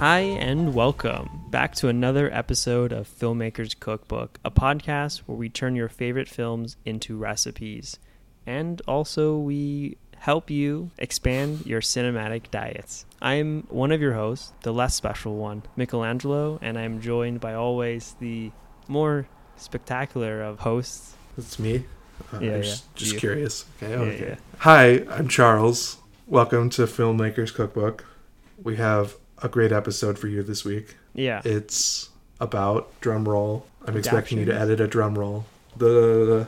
Hi, and welcome back to another episode of Filmmakers Cookbook, a podcast where we turn your favorite films into recipes. And also, we help you expand your cinematic diets. I'm one of your hosts, the less special one, Michelangelo, and I'm joined by always the more spectacular of hosts. That's me. Uh, Yeah, I'm yeah, just, just curious. Okay, okay. yeah. Hi, I'm Charles. Welcome to Filmmakers Cookbook. We have a great episode for you this week. Yeah. It's about drum roll. I'm expecting you to edit a drum roll. The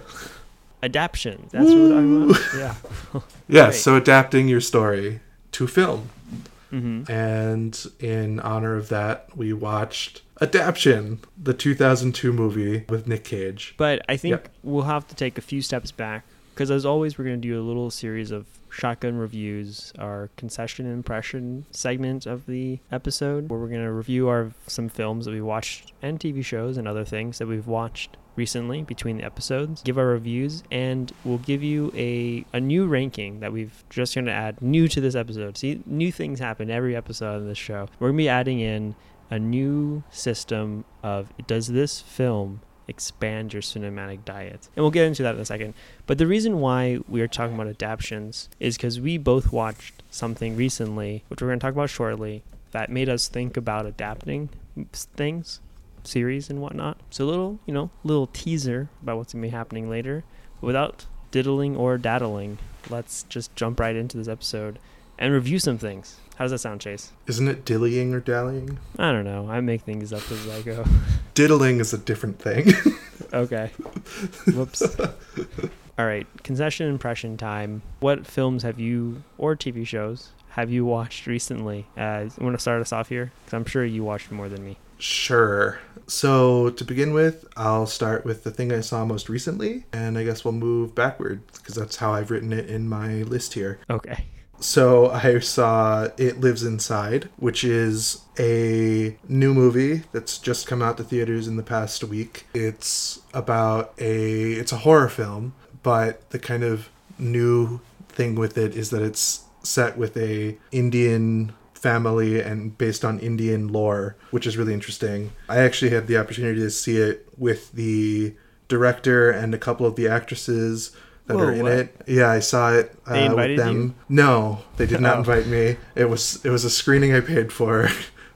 Adaption. That's what I want. Yeah. yeah, Great. so adapting your story to film. hmm And in honor of that, we watched Adaption, the 2002 movie with Nick Cage. But I think Yep. we'll have to take a few steps back because, as always, we're going to do a little series of shotgun reviews, our concession impression segment of the episode, where we're going to review our some films that we watched and TV shows and other things that we've watched recently between the episodes give our reviews and we'll give you a, a new ranking that we've just going to add new to this episode. See new things happen every episode of this show. We're going to be adding in a new system of does this film expand your cinematic diet? And we'll get into that in a second. But the reason why we are talking about adaptions is because we both watched something recently, which we're going to talk about shortly, that made us think about adapting things, series and whatnot. So a little, you know, little teaser about what's going to be happening later. But without diddling or daddling, let's just jump right into this episode and review some things. How does that sound, Chase? Isn't it dillying or dallying? I don't know. I make things up as I go. Diddling is a different thing. Okay. Whoops. All right. Concession impression time. What films have you, or TV shows, have you watched recently? Uh, you want to start us off here? Because I'm sure you watched more than me. Sure. So to begin with, I'll start with the thing I saw most recently, and I guess we'll move backward because that's how I've written it in my list here. Okay. So I saw It Lives Inside, which is a new movie that's just come out to theaters in the past week. It's about a it's a horror film, but the kind of new thing with it is that it's set with a Indian family and based on Indian lore, which is really interesting. I actually had the opportunity to see it with the director and a couple of the actresses that Whoa, are in what? it. Yeah, I saw it uh, They invited with them. you? No, they did not Oh. invite me. It was it was a screening I paid for.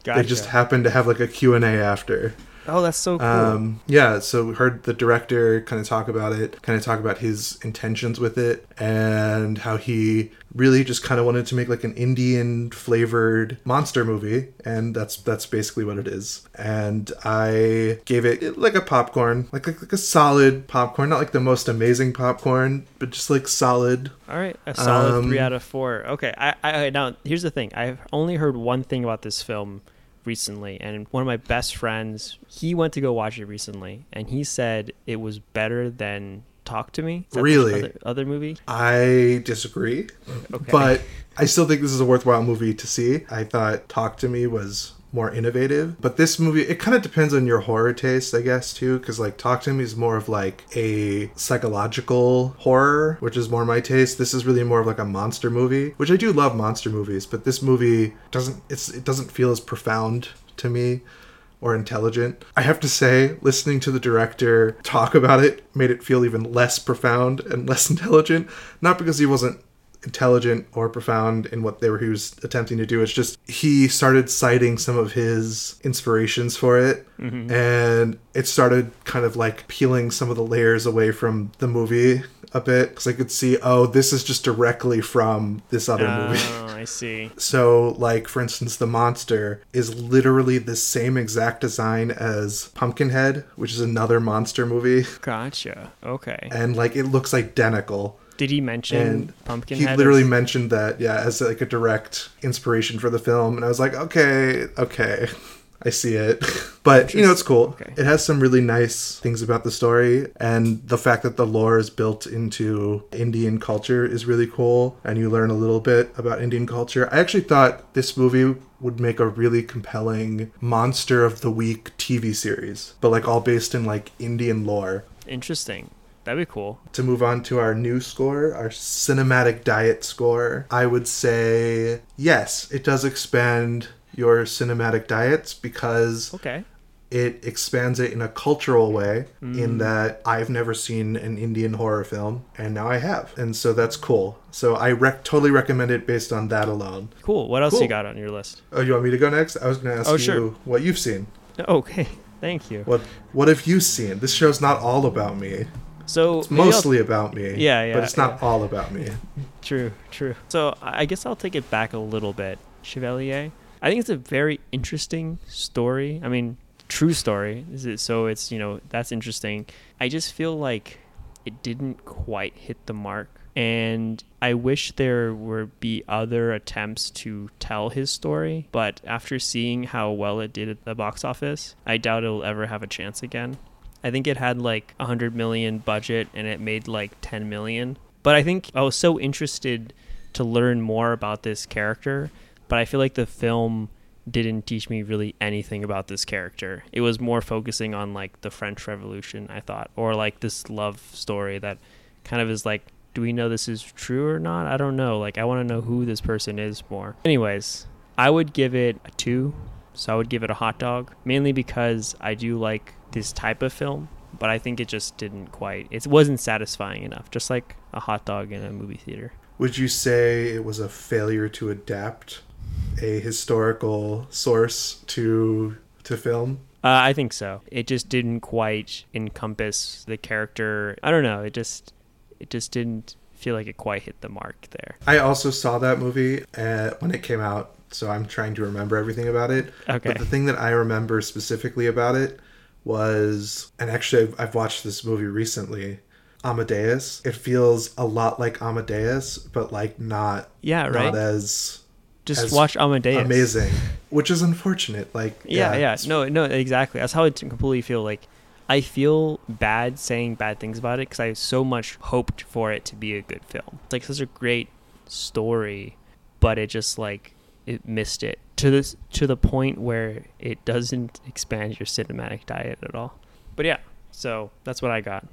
Gotcha. They just happened to have like a Q&A after. Oh, that's so cool. Um, yeah, so we heard the director kind of talk about it, kind of talk about his intentions with it, and how he really just kind of wanted to make like an Indian flavored monster movie, and that's that's basically what it is. And I gave it like a popcorn, like like, like a solid popcorn, not like the most amazing popcorn, but just like solid. All right. A solid um, three out of four. Okay. I, I, now, here's the thing. I've only heard one thing about this film recently and one of my best friends he went to go watch it recently and he said it was better than talk to me Really? other, other movie I disagree. okay but I still think this is a worthwhile movie to see. I thought Talk to Me was more innovative, but this movie it kind of depends on your horror taste, I guess, too, because like Talk to Me is more of like a psychological horror, which is more my taste. This is really more of like a monster movie, which I do love monster movies, but this movie doesn't it's it doesn't feel as profound to me or intelligent. I have to say, listening to the director talk about it made it feel even less profound and less intelligent. Not because he wasn't intelligent or profound in what they were he was attempting to do. It's just he started citing some of his inspirations for it, mm-hmm. and it started kind of like peeling some of the layers away from the movie a bit because I could see, oh, this is just directly from this other oh, movie. oh i see So, like, for instance, the monster is literally the same exact design as Pumpkinhead, which is another monster movie. gotcha okay And, like, it looks identical. Did he mention And pumpkinhead he literally as- mentioned that, yeah, as like a direct inspiration for the film. And I was like, okay, okay. I see it. But, you know, it's cool. Okay. It has some really nice things about the story. And the fact that the lore is built into Indian culture is really cool. And you learn a little bit about Indian culture. I actually thought this movie would make a really compelling Monster of the Week TV series, but like all based in like Indian lore. interesting that'd be cool To move on to our new score, our cinematic diet score, I would say yes, it does expand your cinematic diets because Okay. it expands it in a cultural way Mm. in that I've never seen an Indian horror film and now I have. And so that's cool. So I rec- totally recommend it based on that alone. Cool. What else Cool. you got on your list? Oh, you want me to go next? I was going to ask Oh, you sure. what you've seen. Okay. Thank you. What what have you seen? This show's not all about me. So It's mostly about me. Yeah, yeah, But it's not yeah. all about me. True, true. So I guess I'll take it back a little bit. Chevalier. I think it's a very interesting story. I mean, true story. Is it so it's, you know, that's interesting. I just feel like it didn't quite hit the mark and I wish there would be other attempts to tell his story, but after seeing how well it did at the box office, I doubt it'll ever have a chance again. I think it had like a 100 million budget and it made like 10 million. But I think I was so interested to learn more about this character, but I feel like the film didn't teach me really anything about this character. It was more focusing on like the French Revolution, I thought, or like this love story that kind of is like do we know this is true or not? I don't know. Like I want to know who this person is more. Anyways, I would give it a 2. So I would give it a hot dog, mainly because I do like this type of film, but I think it just didn't quite. It wasn't satisfying enough, just like a hot dog in a movie theater. Would you say it was a failure to adapt a historical source to to film? Uh, I think so. It just didn't quite encompass the character. I don't know. It just it just didn't feel like it quite hit the mark there. I also saw that movie uh, when it came out, so I'm trying to remember everything about it. Okay. But the thing that I remember specifically about it was, and actually I've, I've watched this movie recently, Amadeus. It feels a lot like Amadeus, but like not Yeah, right. not as Just as watch Amadeus. amazing, which is unfortunate. Like Yeah, yeah. it's- No, no, exactly. That's how I completely feel. Like, I feel bad saying bad things about it because I so much hoped for it to be a good film. It's like such a great story, but it just like it missed it to this to the point where it doesn't expand your cinematic diet at all. But yeah, so that's what I got.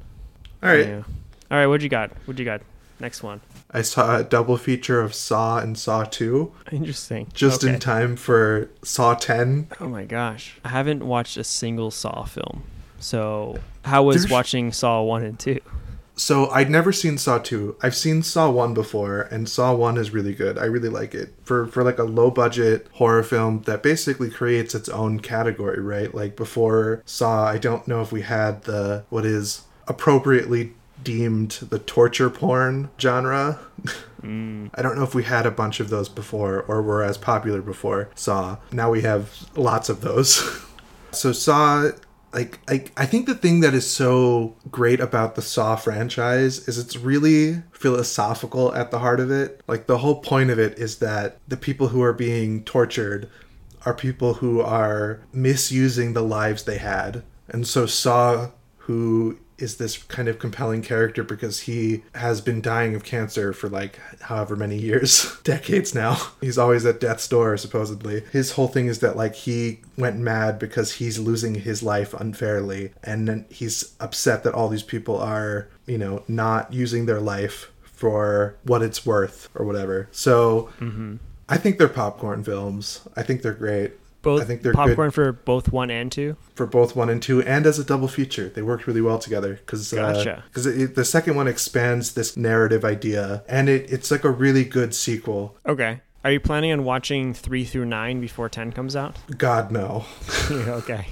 All right. Yeah. All right. What you got? What you got? Next one. I saw a double feature of Saw and Saw 2 Interesting. just Okay. in time for Saw 10. Oh my gosh. I haven't watched a single Saw film. So, how was There's- watching Saw 1 and 2? So I'd never seen Saw 2. I've seen Saw 1 before and Saw 1 is really good. I really like it. For for like a low budget horror film that basically creates its own category, right? Like before Saw, I don't know if we had the what is appropriately deemed the torture porn genre. Mm. I don't know if we had a bunch of those before or were as popular before Saw. Now we have lots of those. so Saw like I, I think the thing that is so great about the Saw franchise is it's really philosophical at the heart of it. Like the whole point of it is that the people who are being tortured are people who are misusing the lives they had. And so Saw, who is this kind of compelling character because he has been dying of cancer for like however many years, decades now. He's always at death's door, supposedly. His whole thing is that like he went mad because he's losing his life unfairly, and then he's upset that all these people are, you know, not using their life for what it's worth or whatever. So hmm I think they're popcorn films. I think they're great Both I think they're popcorn for both 1 and 2? for both one and two, and as a double feature. They worked really well together because uh, Gotcha. because the second one expands this narrative idea, and it, it's like a really good sequel. Okay. Are you planning on watching 3 through 9 before 10 comes out? God no, okay.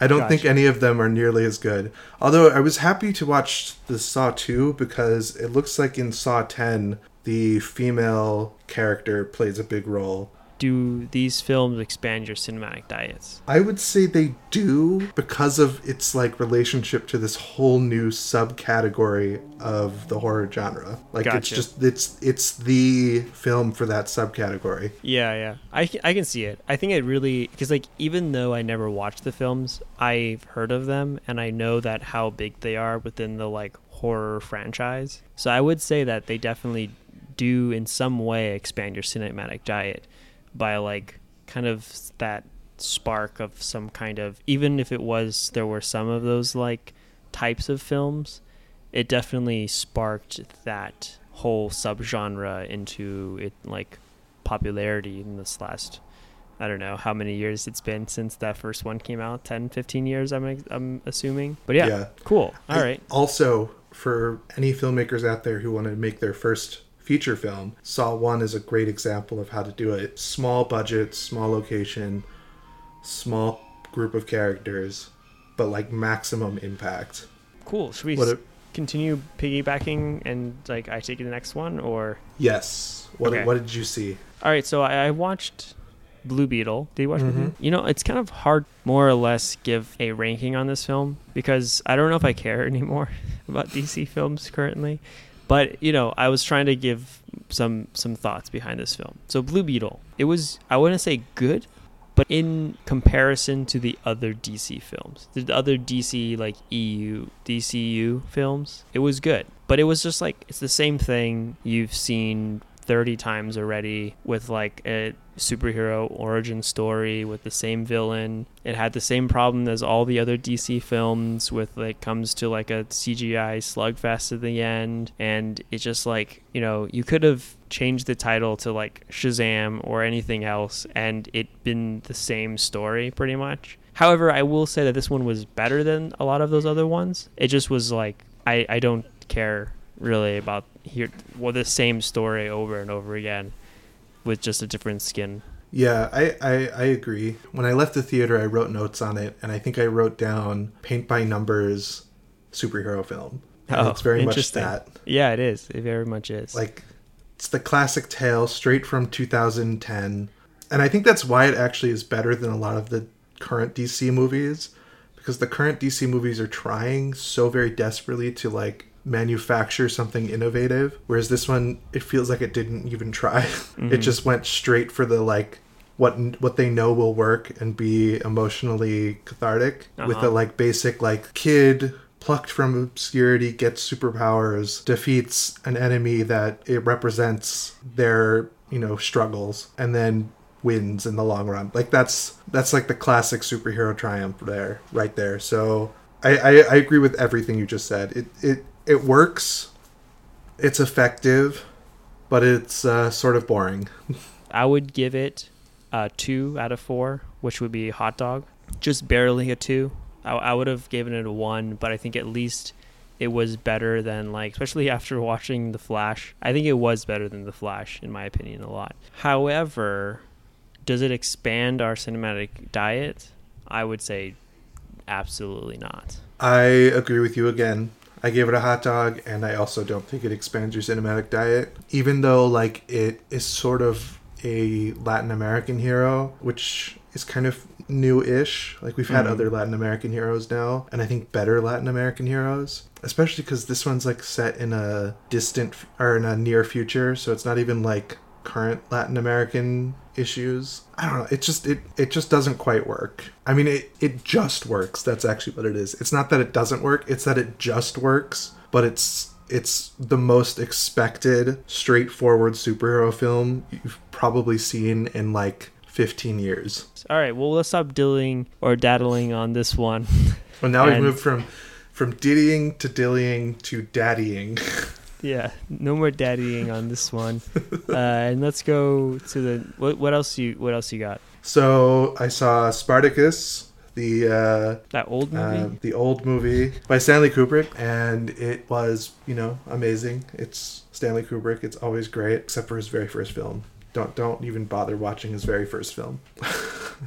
I don't think any of them are nearly as good. Although I was happy to watch the Saw two because it looks like in Saw ten the female character plays a big role. Do these films expand your cinematic diets? I would say they do because of its like relationship to this whole new subcategory of the horror genre. Like it's just it's it's the film for that subcategory. Yeah, yeah. I, I can see it. I think it really because like even though I never watched the films, I've heard of them and I know that how big they are within the like horror franchise. So I would say that they definitely do in some way expand your cinematic diet by like kind of that spark of some kind of even if it was there were some of those like types of films, it definitely sparked that whole subgenre into it like popularity in this last I don't know how many years it's been since that first one came out 10 15 years I'm I'm assuming? But yeah, Yeah. cool. All I- right. Also, for any filmmakers out there who want to make their first feature film, Saw 1 is a great example of how to do it. Small budget, small location, small group of characters, but like maximum impact. cool should we What a, continue piggybacking and like I take the next one or yes. What, Okay. what did you see? All right, so I, I watched Blue Beetle. Did you watch Blue Mhm. Beetle? You know, it's kind of hard, more or less, give a ranking on this film because I don't know if I care anymore about DC films currently. But you know, I was trying to give some some thoughts behind this film. So Blue Beetle, it was I wouldn't say good, but in comparison to the other DC films, the other DC like EU DCU films, it was good. But it was just like it's the same thing you've seen 30 times already with like a superhero origin story with the same villain. It had the same problem as all the other DC films with like comes to like a CGI slugfest at the end and it's just like, you know, you could have changed the title to like Shazam or anything else and it been the same story pretty much. However, I will say that this one was better than a lot of those other ones. It just was like I I don't care really about here well the same story over and over again with just a different skin. Yeah, I, I, I agree. When I left the theater, I wrote notes on it, and I think I wrote down paint by numbers superhero film. And Oh, it's very much that. Yeah, it is. It very much is. Like, it's the classic tale straight from 2010. And I think that's why it actually is better than a lot of the current DC movies. Because the current DC movies are trying so very desperately to, like, manufacture something innovative. Whereas this one, it feels like it didn't even try. it Mhm. just went straight for the, like, what what they know will work and be emotionally cathartic with Uh-huh. the like basic like kid plucked from obscurity gets superpowers defeats an enemy that it represents their you know struggles and then wins in the long run like that's that's like the classic superhero triumph there right there so I, I i agree with everything you just said it it it works it's effective but it's uh, sort of boring I would give it a two out of four, which would be hot dog. Just barely a two. I, I would have given it a one, but I think at least it was better than like, especially after watching The Flash. I think it was better than The Flash, in my opinion, a lot. However, does it expand our cinematic diet? I would say absolutely not. I agree with you again. I gave it a hot dog, and I also don't think it expands your cinematic diet. Even though, like, it is sort of a Latin American hero, which is kind of new-ish. Like we've had Mhm. other Latin American heroes now, and I think better Latin American heroes. Especially because this one's like set in a distant or in a near future, so it's not even like current Latin American issues. I don't know. It just it it just doesn't quite work. I mean, it it just works. That's actually what it is. It's not that it doesn't work. It's that it just works, but it's it's the most expected straightforward superhero film you've probably seen in like 15 years. All right, well, let's stop dilling or daddling on this one. Well, now we've moved from from diddying to dillying to daddying. Yeah, no more daddying on this one. Uh, and let's go to the what, what else you what else you got? So I saw Spartacus, the uh, That old movie? uh, the old movie by Stanley Kubrick, and it was you know amazing. It's Stanley Kubrick. It's always great, except for his very first film. Don't don't even bother watching his very first film.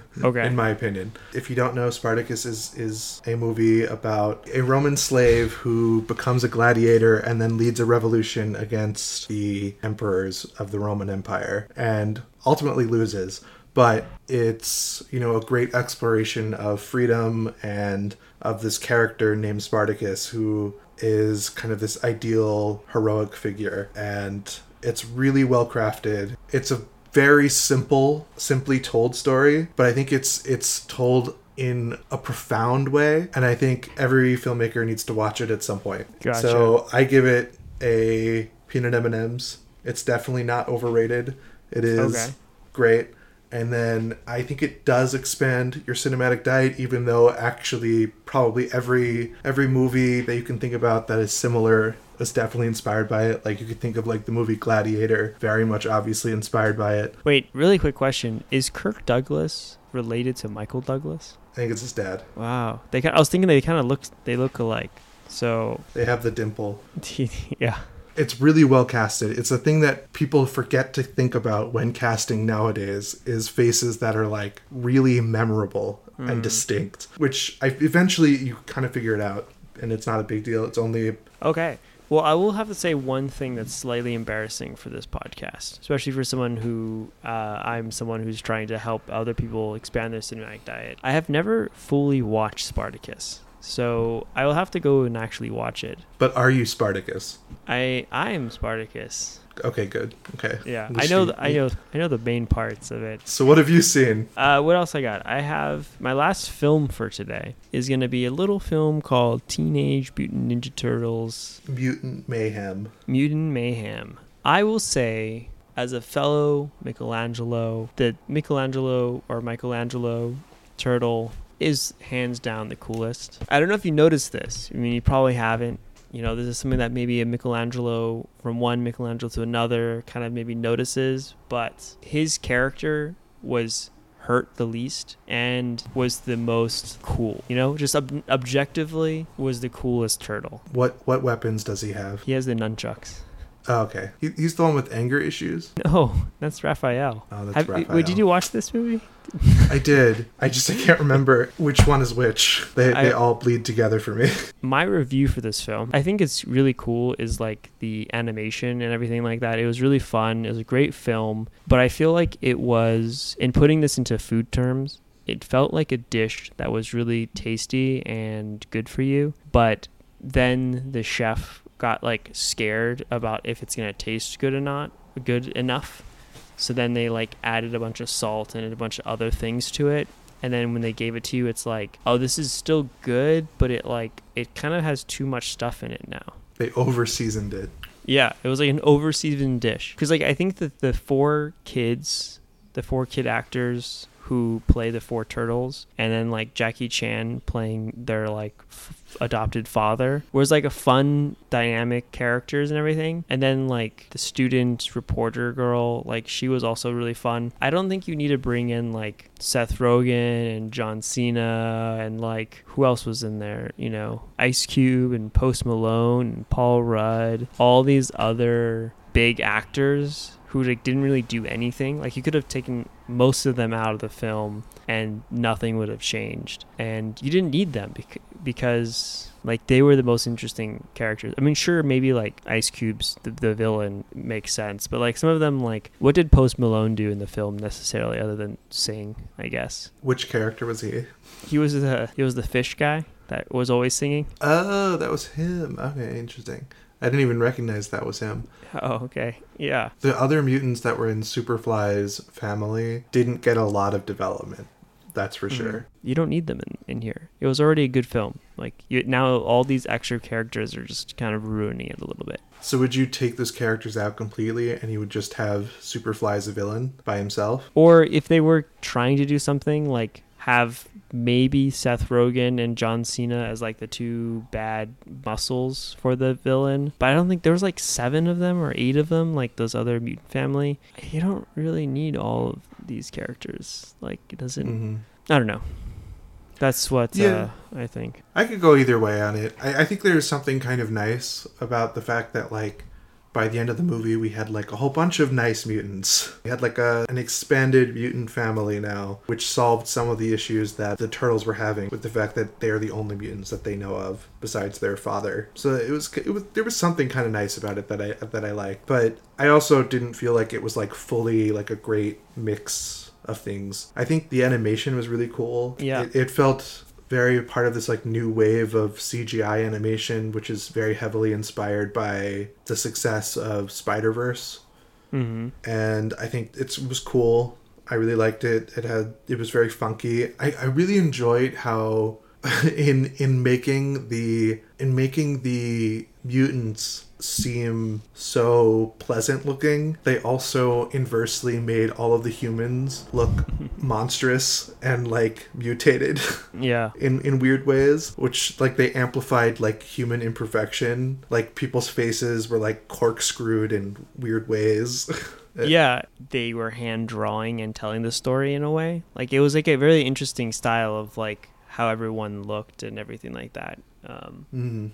okay. in my opinion. If you don't know, Spartacus is is a movie about a Roman slave who becomes a gladiator and then leads a revolution against the emperors of the Roman Empire and ultimately loses. But it's, you know, a great exploration of freedom and of this character named Spartacus who is kind of this ideal heroic figure and it's really well crafted. It's a very simple, simply told story, but I think it's it's told in a profound way, and I think every filmmaker needs to watch it at some point. Gotcha. So I give it a peanut M and M's. It's definitely not overrated. It is Okay. great. And then I think it does expand your cinematic diet, even though actually probably every every movie that you can think about that is similar is definitely inspired by it. Like you could think of like the movie Gladiator, very much obviously inspired by it. Wait, really quick question: Is Kirk Douglas related to Michael Douglas? I think it's his dad. Wow, they. I was thinking they kind of look. They look alike. So They have the dimple. yeah. It's really well casted. It's a thing that people forget to think about when casting nowadays is faces that are like really memorable and Mm. distinct, which I eventually you kind of figure it out and it's not a big deal. It's only Okay. Well, I will have to say one thing that's slightly embarrassing for this podcast, especially for someone who uh, I'm someone who's trying to help other people expand their cinematic diet. I have never fully watched Spartacus, so I will have to go and actually watch it. but are you Spartacus? I I am Spartacus. Okay, good. Okay. Yeah, At I know. The, I know. I know the main parts of it. So what have you seen? Uh, what else I got? I have my last film for today is going to be a little film called Teenage Mutant Ninja Turtles Mutant Mayhem. Mutant Mayhem. I will say, as a fellow Michelangelo, that Michelangelo or Michelangelo turtle is hands down the coolest. I don't know if you noticed this. I mean, you probably haven't. You know, this is something that maybe a Michelangelo from one Michelangelo to another kind of maybe notices, but his character was hurt the least and was the most cool. You know, just ob- objectively was the coolest turtle. What what weapons does he have? He has the nunchucks. Oh, okay. He, he's the one with anger issues. No, that's Raphael. Oh, that's Have, Raphael. wait, did you watch this movie? I did. I just I can't remember which one is which. They I- they all bleed together for me. My review for this film, I think it's really cool. Is like the animation and everything like that. It was really fun. It was a great film, but I feel like it was in putting this into food terms. It felt like a dish that was really tasty and good for you, but then the chef got like scared about if it's gonna taste good or not, good enough. So then they like added a bunch of salt and a bunch of other things to it. And then when they gave it to you, it's like, oh, this is still good, but it like it kind of has too much stuff in it now. They over seasoned it. Yeah, it was like an overseasoned dish. Because like I think that the four kids, the four kid actors who play the four turtles, and then like Jackie Chan playing their like f- adopted father, was like a fun dynamic characters and everything. And then like the student reporter girl, like she was also really fun. I don't think you need to bring in like Seth Rogen and John Cena and like who else was in there? You know, Ice Cube and Post Malone and Paul Rudd, all these other big actors who like didn't really do anything. Like you could have taken most of them out of the film and nothing would have changed. And you didn't need them bec- because like they were the most interesting characters. I mean, sure, maybe like Ice Cube's the, the villain makes sense, but like some of them, like what did Post Malone do in the film necessarily, other than sing? I guess Which character was he? he was the he was the fish guy that was always singing. Oh, that was him. Okay, interesting. I didn't even recognize that was him. Oh, okay, yeah. The other mutants that were in Superfly's family didn't get a lot of development. That's for sure. Mhm. You don't need them in, in here. It was already a good film. Like you, now, all these extra characters are just kind of ruining it a little bit. So would you take those characters out completely and you would just have Superfly as a villain by himself? Or if they were trying to do something like have maybe Seth Rogen and John Cena as like the two bad muscles for the villain. But I don't think there was like seven of them or eight of them, like those other mutant family. You don't really need all of these characters. Like it doesn't. hmm I don't know. That's what Yeah. uh, I think. I could go either way on it. I, I think there's something kind of nice about the fact that like by the end of the movie we had like a whole bunch of nice mutants. We had like a an expanded mutant family now, which solved some of the issues that the turtles were having with the fact that they are the only mutants that they know of besides their father. So it was it was there was something kind of nice about it that I that I liked. But I also didn't feel like it was like fully like a great mix of things. I think the animation was really cool. Yeah. It, it felt very part of this like new wave of CGI animation, which is very heavily inspired by the success of Spider Verse, hmm and I think it's, it was cool. I really liked it. It had it was very funky. I, I really enjoyed how in in making the in making the mutants seem so pleasant looking, they also inversely made all of the humans look monstrous and like mutated Yeah. in in weird ways, which like they amplified like human imperfection. Like people's faces were like corkscrewed in weird ways. yeah, they were hand drawing and telling the story in a way. Like it was like a very interesting style of like how everyone looked and everything like that. Um, Mhm.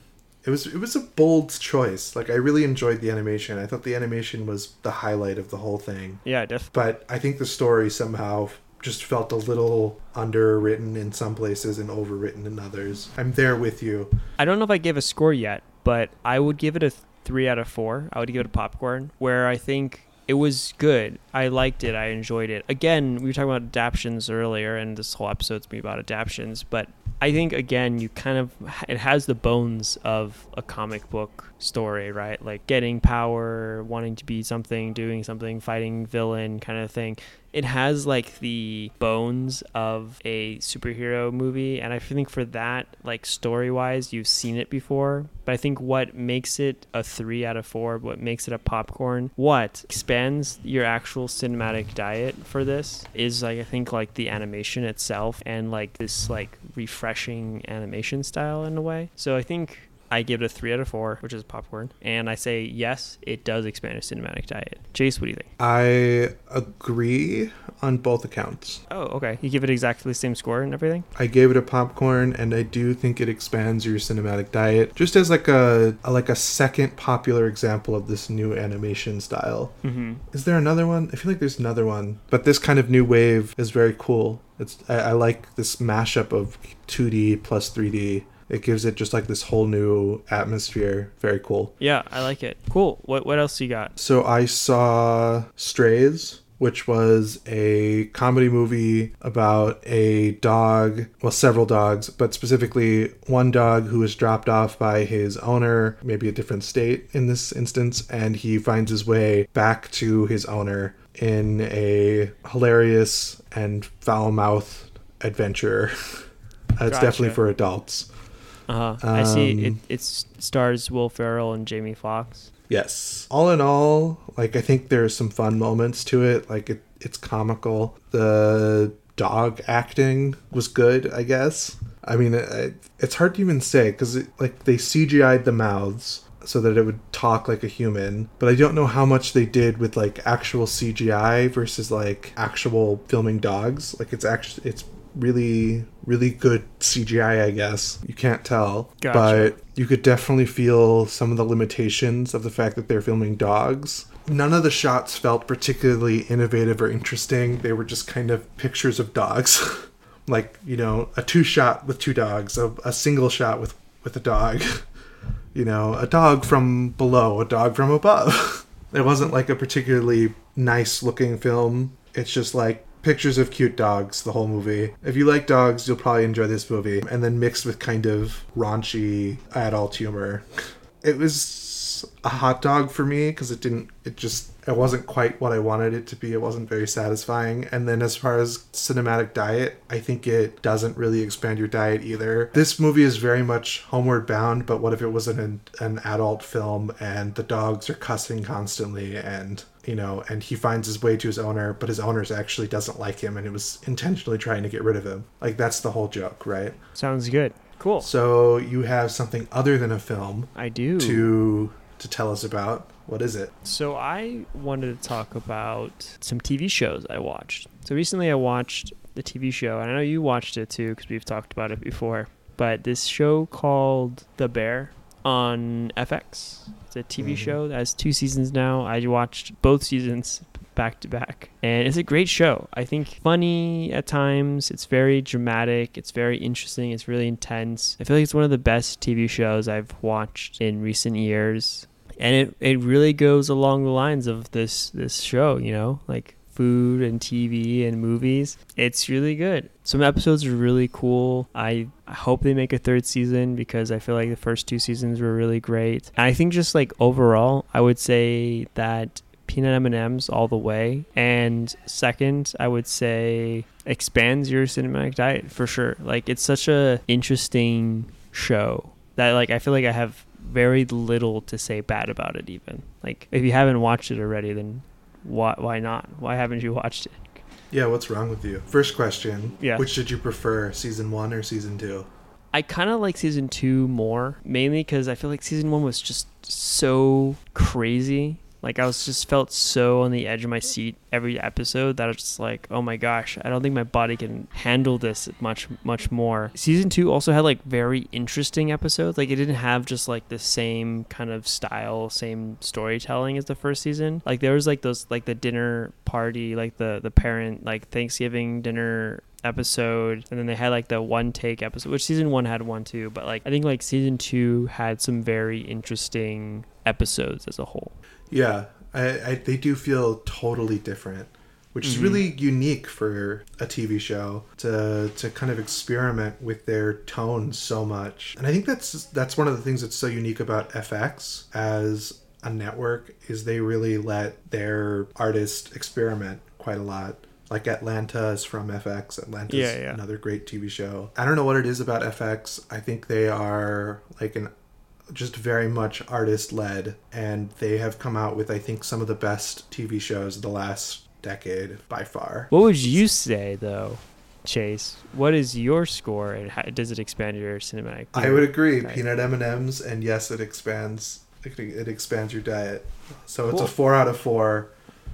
It was it was a bold choice. Like I really enjoyed the animation. I thought the animation was the highlight of the whole thing. yeah, definitely. But I think the story somehow just felt a little underwritten in some places and overwritten in others. I'm there with you. I don't know if I gave a score yet, but I would give it a three out of four. I would give it a popcorn, where I think it was good. I liked it. I enjoyed it. Again, we were talking about adaptions earlier, and this whole episode's be about adaptions. But I think again, you kind of it has the bones of a comic book story, right? Like getting power, wanting to be something, doing something, fighting villain kind of thing. It has like the bones of a superhero movie, and I think for that, like story wise, you've seen it before. But I think what makes it a three out of four, what makes it a popcorn, what expands your actual cinematic diet for this is like I think like the animation itself and like this like refreshing animation style in a way. So I think I give it a three out of four, which is popcorn, and I say yes, it does expand your cinematic diet. Jace, what do you think? I agree on both accounts. Oh, okay. You give it exactly the same score and everything. I gave it a popcorn, and I do think it expands your cinematic diet, just as like a, a like a second popular example of this new animation style. Mm-hmm. Is there another one? I feel like there's another one, but this kind of new wave is very cool. It's I, I like this mashup of 2D plus 3D. It gives it just like this whole new atmosphere. Very cool. Yeah, I like it. Cool. What what else you got? So I saw Strays, which was a comedy movie about a dog, well, several dogs, but specifically one dog who was dropped off by his owner, maybe a different state in this instance, and he finds his way back to his owner in a hilarious and foul mouthed adventure. It's Gotcha. definitely for adults. Uh huh. I see. It Um, it stars Will Ferrell and Jamie Foxx. Yes. All in all, like I think there's some fun moments to it. Like it, it's comical. The dog acting was good, I guess. I mean, it, it's hard to even say because like they CGI'd the mouths so that it would talk like a human, but I don't know how much they did with like actual CGI versus like actual filming dogs. Like it's actually it's really really good CGI, I guess. You can't tell, Gotcha. but you could definitely feel some of the limitations of the fact that they're filming dogs. None of the shots felt particularly innovative or interesting. They were just kind of pictures of dogs. like, you know, a two shot with two dogs, a, a single shot with with a dog. you know, a dog from below, a dog from above. it wasn't like a particularly nice looking film. It's just like pictures of cute dogs the whole movie. If you like dogs, you'll probably enjoy this movie. And then mixed with kind of raunchy adult humor. It was a hot dog for me because it didn't it just it wasn't quite what I wanted it to be. It wasn't very satisfying. And then as far as cinematic diet, I think it doesn't really expand your diet either. This movie is very much homeward bound, but what if it was an an adult film and the dogs are cussing constantly and you know, and he finds his way to his owner, but his owner's actually doesn't like him and it was intentionally trying to get rid of him. Like that's the whole joke, right? Sounds good. Cool. So you have something other than a film I do. to to tell us about. What is it? So I wanted to talk about some TV shows I watched. So recently I watched the TV show, and I know you watched it too because we've talked about it before. But this show called The Bear on FX. It's a TV Mhm. show that has two seasons now. I watched both seasons back to back, and it's a great show. I think funny at times. It's very dramatic. It's very interesting. It's really intense. I feel like it's one of the best TV shows I've watched in recent years and it, it really goes along the lines of this this show you know like food and tv and movies it's really good. Some episodes are really cool. I hope they make a third season because i feel like the first two seasons were really great. And i think just like overall i would say that peanut m&ms all the way. And second i would say expands your cinematic diet for sure. Like it's such a interesting show that like i feel like i have very little to say bad about it. Even. Like if you haven't watched it already, then why why not? Why haven't you watched it? Yeah, what's wrong with you? First question. Yeah. Which did you prefer, season one or season two? I kind of like season two more, mainly because I feel like season one was just so crazy. Like I was just felt so on the edge of my seat every episode that I was just like, oh my gosh, I don't think my body can handle this much much more. Season two also had like very interesting episodes. Like it didn't have just like the same kind of style, same storytelling as the first season. Like there was like those like the dinner party, like the the parent like Thanksgiving dinner episode and then they had like the one take episode which season one had one too but like i think like season two had some very interesting episodes as a whole Yeah, I, I they do feel totally different, which is Mhm. really unique for a TV show to to kind of experiment with their tone so much. And I think that's that's one of the things that's so unique about FX as a network is they really let their artists experiment quite a lot. Like Atlanta is from FX. Atlanta's Yeah, yeah. another great TV show. I don't know what it is about FX. I think they are like an just very much artist led and they have come out with I think some of the best TV shows of the last decade by far. what would you say though chase what is your score and how, does it expand your cinematic I would agree. Peanut M&Ms and yes it expands it, expands your diet. So it's Cool. a 4 out of 4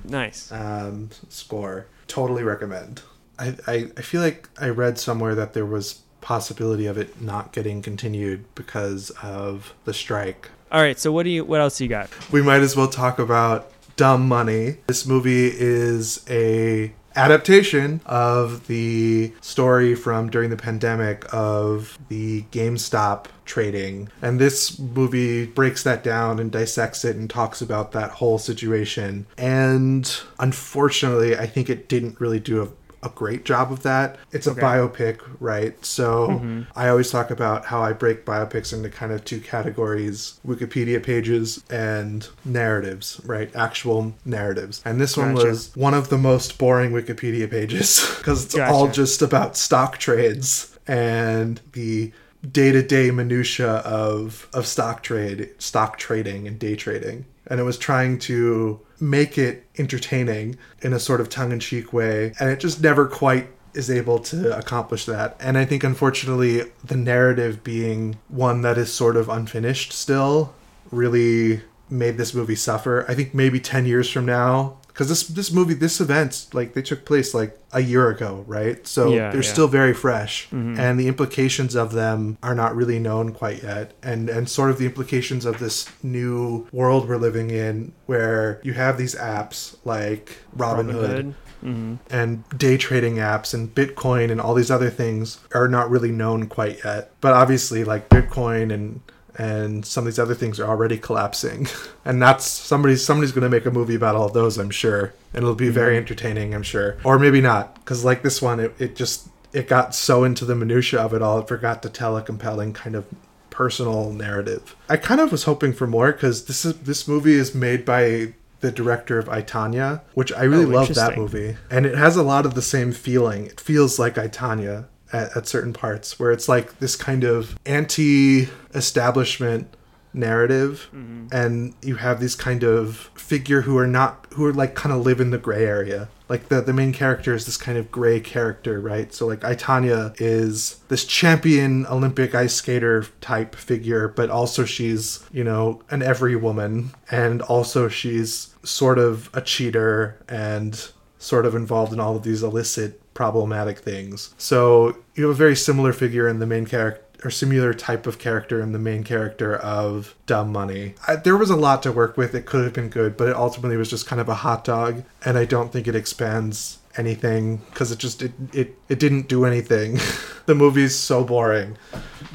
nice um, score. Totally recommend. I, I, I feel like I read somewhere that there was possibility of it not getting continued because of the strike. all right so what do you what else you got We might as well talk about Dumb Money. This movie is a adaptation of the story from during the pandemic of the GameStop trading. And this movie breaks that down and dissects it and talks about that whole situation. And unfortunately, I think it didn't really do a a great job of that. It's a Okay. biopic, right? So Mhm. I always talk about how I break biopics into kind of two categories Wikipedia pages and narratives, right? Actual narratives. And this one was one of the most boring Wikipedia pages because it's all just about stock trades and the day-to-day minutia of of stock trade stock trading and day trading and it was trying to make it entertaining in a sort of tongue-in-cheek way and it just never quite is able to accomplish that. And i think unfortunately the narrative being one that is sort of unfinished still really made this movie suffer. I think maybe 10 years from now because this this movie this event like they took place like a year ago right so Yeah, they're yeah. still very fresh Mhm. and the implications of them are not really known quite yet and and sort of the implications of this new world we're living in where you have these apps like Robinhood, hmm and day trading apps and Bitcoin and all these other things are not really known quite yet. But obviously, like Bitcoin and and some of these other things are already collapsing, and that's somebody's somebody's going to make a movie about all those, I'm sure, and it'll be very mm-hmm. entertaining, I'm sure, or maybe not, because like this one, it, it just it got so into the minutia of it all, it forgot to tell a compelling kind of personal narrative. I kind of was hoping for more because this is this movie is made by the director of I, Tonya, which I really Oh, love that movie, and it has a lot of the same feeling. It feels like I, Tonya at, at certain parts, where it's like this kind of anti-establishment narrative mm-hmm. and you have these kind of figure who are not who are like kind of live in the gray area. Like the the main character is this kind of gray character right? So like I, Tonya is this champion olympic ice skater type figure but also she's you know an every woman and also she's sort of a cheater and sort of involved in all of these illicit problematic things so you have a very similar figure in the main character or similar type of character in the main character of Dumb Money. I, there was a lot to work with. It could have been good, but it ultimately was just kind of a hot dog, and I don't think it expands anything because it just it, it it didn't do anything. the movie's so boring.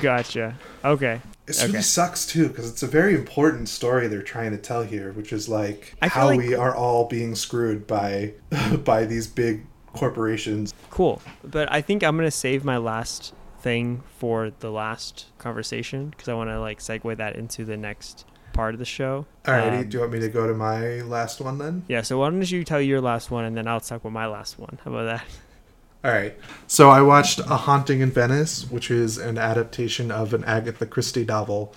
gotcha okay This Okay. really sucks too because it's a very important story they're trying to tell here, which is like how like- we are all being screwed by by these big corporations. Cool. But I think I'm gonna save my last thing for the last conversation because I want to like segue that into the next part of the show. Alrighty, Um, do you want me to go to my last one then? Yeah. So why don't you tell your last one and then I'll talk about my last one. How about that? All right. So I watched A Haunting in Venice, which is an adaptation of an Agatha Christie novel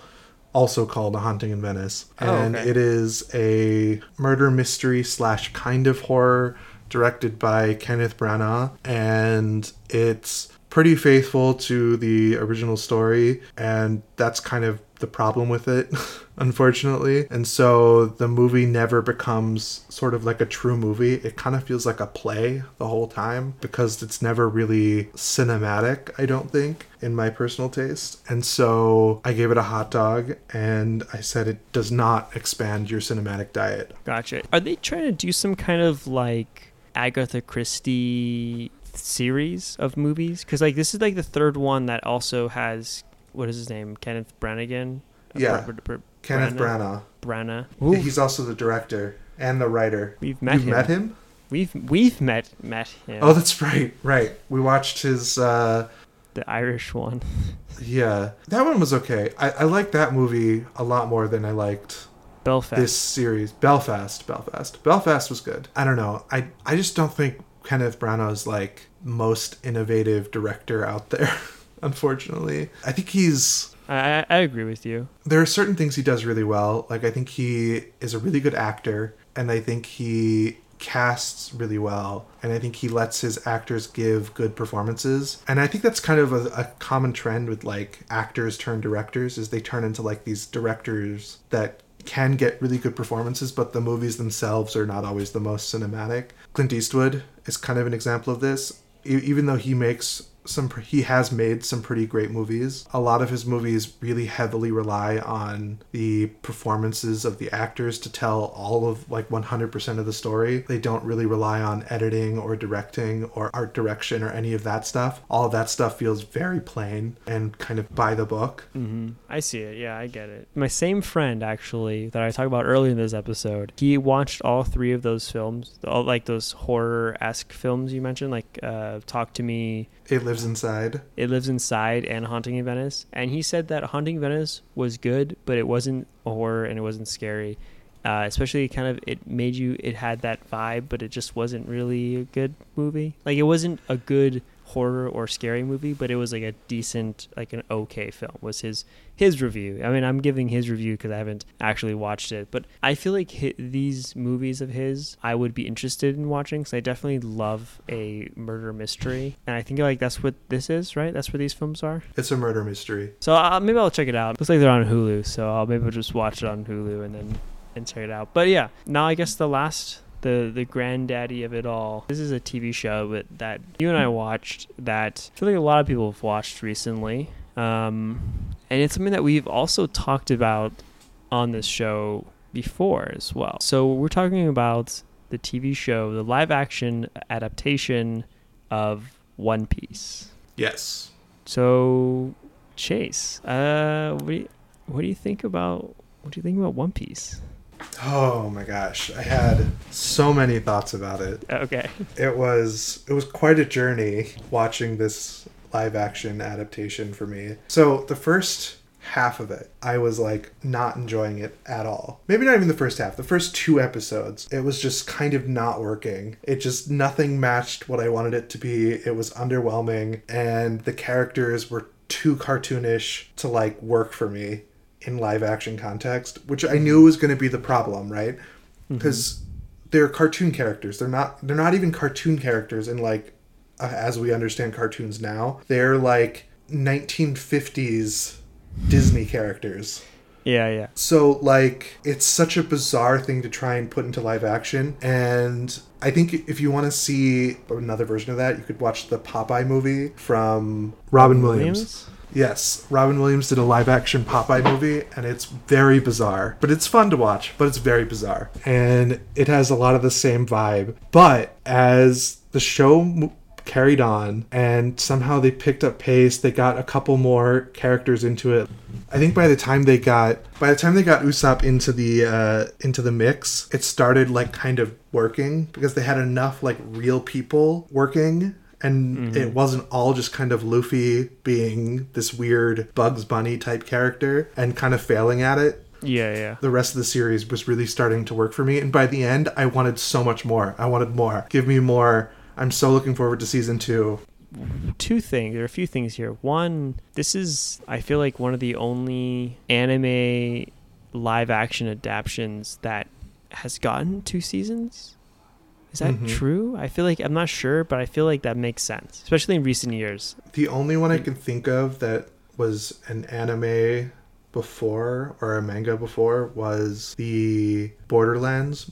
also called A Haunting in Venice. Oh, And okay. it is a murder mystery slash kind of horror directed by Kenneth Branagh. And it's pretty faithful to the original story. And that's kind of the problem with it, unfortunately. And so the movie never becomes sort of like a true movie. It kind of feels like a play the whole time because it's never really cinematic, I don't think, in my personal taste. And so I gave it a hot dog and I said it does not expand your cinematic diet. Gotcha. Are they trying to do some kind of like Agatha Christie series of movies? Because like this is like the third one that also has what is his name? Kenneth Branagh. Yeah. Br- br- br- Kenneth Branagh? Branagh. He's also the director and the writer. We've met You've him. met him? We've we've met met him. Oh, that's right. Right. We watched his uh the Irish one. yeah. That one was okay. I, I liked that movie a lot more than I liked Belfast. this series. Belfast, Belfast. Belfast was good. I don't know. I I just don't think Kenneth Branagh is like most innovative director out there. Unfortunately, I think he's I, I I agree with you. there are certain things he does really well. Like I think he is a really good actor, and I think he casts really well, and I think he lets his actors give good performances. And I think that's kind of a, a common trend with like actors turn directors is they turn into like these directors that can get really good performances, but the movies themselves are not always the most cinematic. Clint Eastwood is kind of an example of this. E- even though he makes some he has made some pretty great movies. A lot of his movies really heavily rely on the performances of the actors to tell all of like 100% of the story. They don't really rely on editing or directing or art direction or any of that stuff. All that stuff feels very plain and kind of by the book. Hmm I see it. Yeah, I get it. My same friend, actually, that I talked about earlier in this episode, he watched all three of those films, all like those horror esque films you mentioned, like uh, Talk to Me, it lives inside It Lives Inside, and Haunting in Venice. And he said that Haunting in Venice was good, but it wasn't a horror and it wasn't scary. Uh, especially kind of it made you it had that vibe but it just wasn't really a good movie like it wasn't a good horror or scary movie but it was like a decent like an okay film was his his review. I mean i'm giving his review because i haven't actually watched it but i feel like hi- these movies of his i would be interested in watching because i definitely love a murder mystery. And i think like that's what this is right? That's what these films are? It's a murder mystery. So uh, maybe I'll check it out. Looks like they're on Hulu, so I'll maybe I'll just watch it on Hulu and then and check it out. But yeah, now I guess the last the the granddaddy of it all. This is a TV show that, that you and I watched that I feel like a lot of people have watched recently. Um, and it's something that we've also talked about on this show before as well. So we're talking about the TV show, the live action adaptation of One Piece. yes So, Chase, uh, what do you, what do you think about what do you think about One Piece? Oh my gosh i had so many thoughts about it Okay, it was it was quite a journey watching this live action adaptation for me. So the first half of it, I was like not enjoying it at all. Maybe not even the first half. The first two episodes, it was just kind of not working. It just nothing matched what I wanted it to be. It was underwhelming and the characters were too cartoonish to like work for me in live action context, which I knew was going to be the problem, right? Because they're cartoon characters. They're not. They're not even cartoon characters in like uh, as we understand cartoons now. They're like 1950s Disney characters. yeah, yeah, So like it's such a bizarre thing to try and put into live action and I think if you want to see another version of that, you could watch the Popeye movie from Robin Williams. Yes, Robin Williams did a live action Popeye movie, and it's very bizarre. But it's fun to watch, but it's very bizarre. And it has a lot of the same vibe. But as the show m- carried on, and somehow they picked up pace, they got a couple more characters into it. I think by the time they got by the time they got Usopp into the uh, into the mix, it started like kind of working because they had enough like real people working and mm-hmm. it wasn't all just kind of Luffy being this weird Bugs Bunny type character and kind of failing at it. yeah, yeah. The rest of the series was really starting to work for me, and by the end, I wanted so much more. I wanted more. Give me more. I'm so looking forward to season two. two things. There are a few things here. One, this is I feel like one of the only anime live action adaptations that has gotten two seasons. Is that Mhm. true? I feel like I'm not sure, but I feel like that makes sense, especially in recent years. The only one I can think of that was an anime before or a manga before was the Borderlands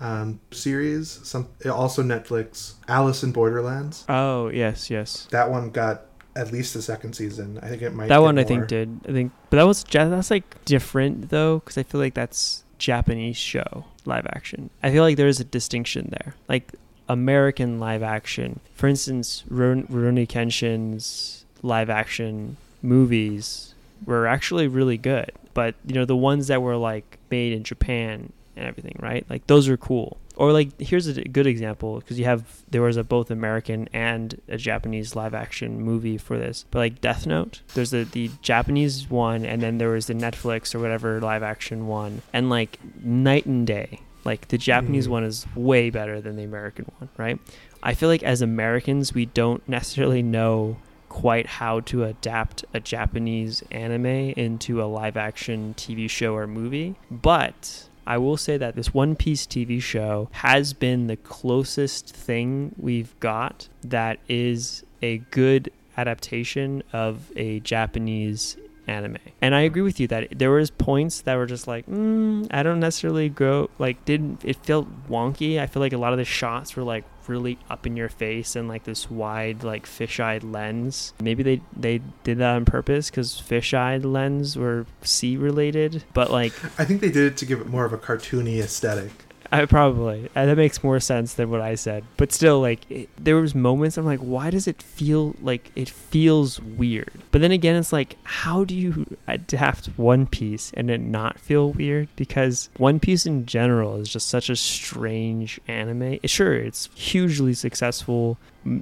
um, series. Some also Netflix. Alice in Borderlands. Oh yes, yes. That one got at least the second season. I think it might. that one I think did. I think, but that was that's like different though, because I feel like that's Japanese show live action. I feel like there is a distinction there, like American live action. For instance, Ron- Rurouni Kenshin's live action movies were actually really good, but you know the ones that were like made in Japan and everything, right? Like those are cool. Or like here's a good example because you have there was a both American and a Japanese live action movie for this. But like Death Note, there's the the Japanese one and then there was the Netflix or whatever live action one. And like night and day. Like the Japanese Mm. one is way better than the American one, right? I feel like as Americans we don't necessarily know quite how to adapt a Japanese anime into a live action TV show or movie. But I will say that this One Piece TV show has been the closest thing we've got that is a good adaptation of a Japanese anime. And I agree with you that there was points that were just like, mm, I don't necessarily go like didn't it felt wonky. I feel like a lot of the shots were like really up in your face and like this wide like fish-eyed lens. Maybe they they did that on purpose cuz fish-eyed lens were sea related, but like I think they did it to give it more of a cartoony aesthetic. I probably uh, that makes more sense than what I said, but still, like it, there was moments I'm like, why does it feel like it feels weird? But then again, it's like, how do you adapt One Piece and it not feel weird? Because One Piece in general is just such a strange anime. Sure, it's hugely successful.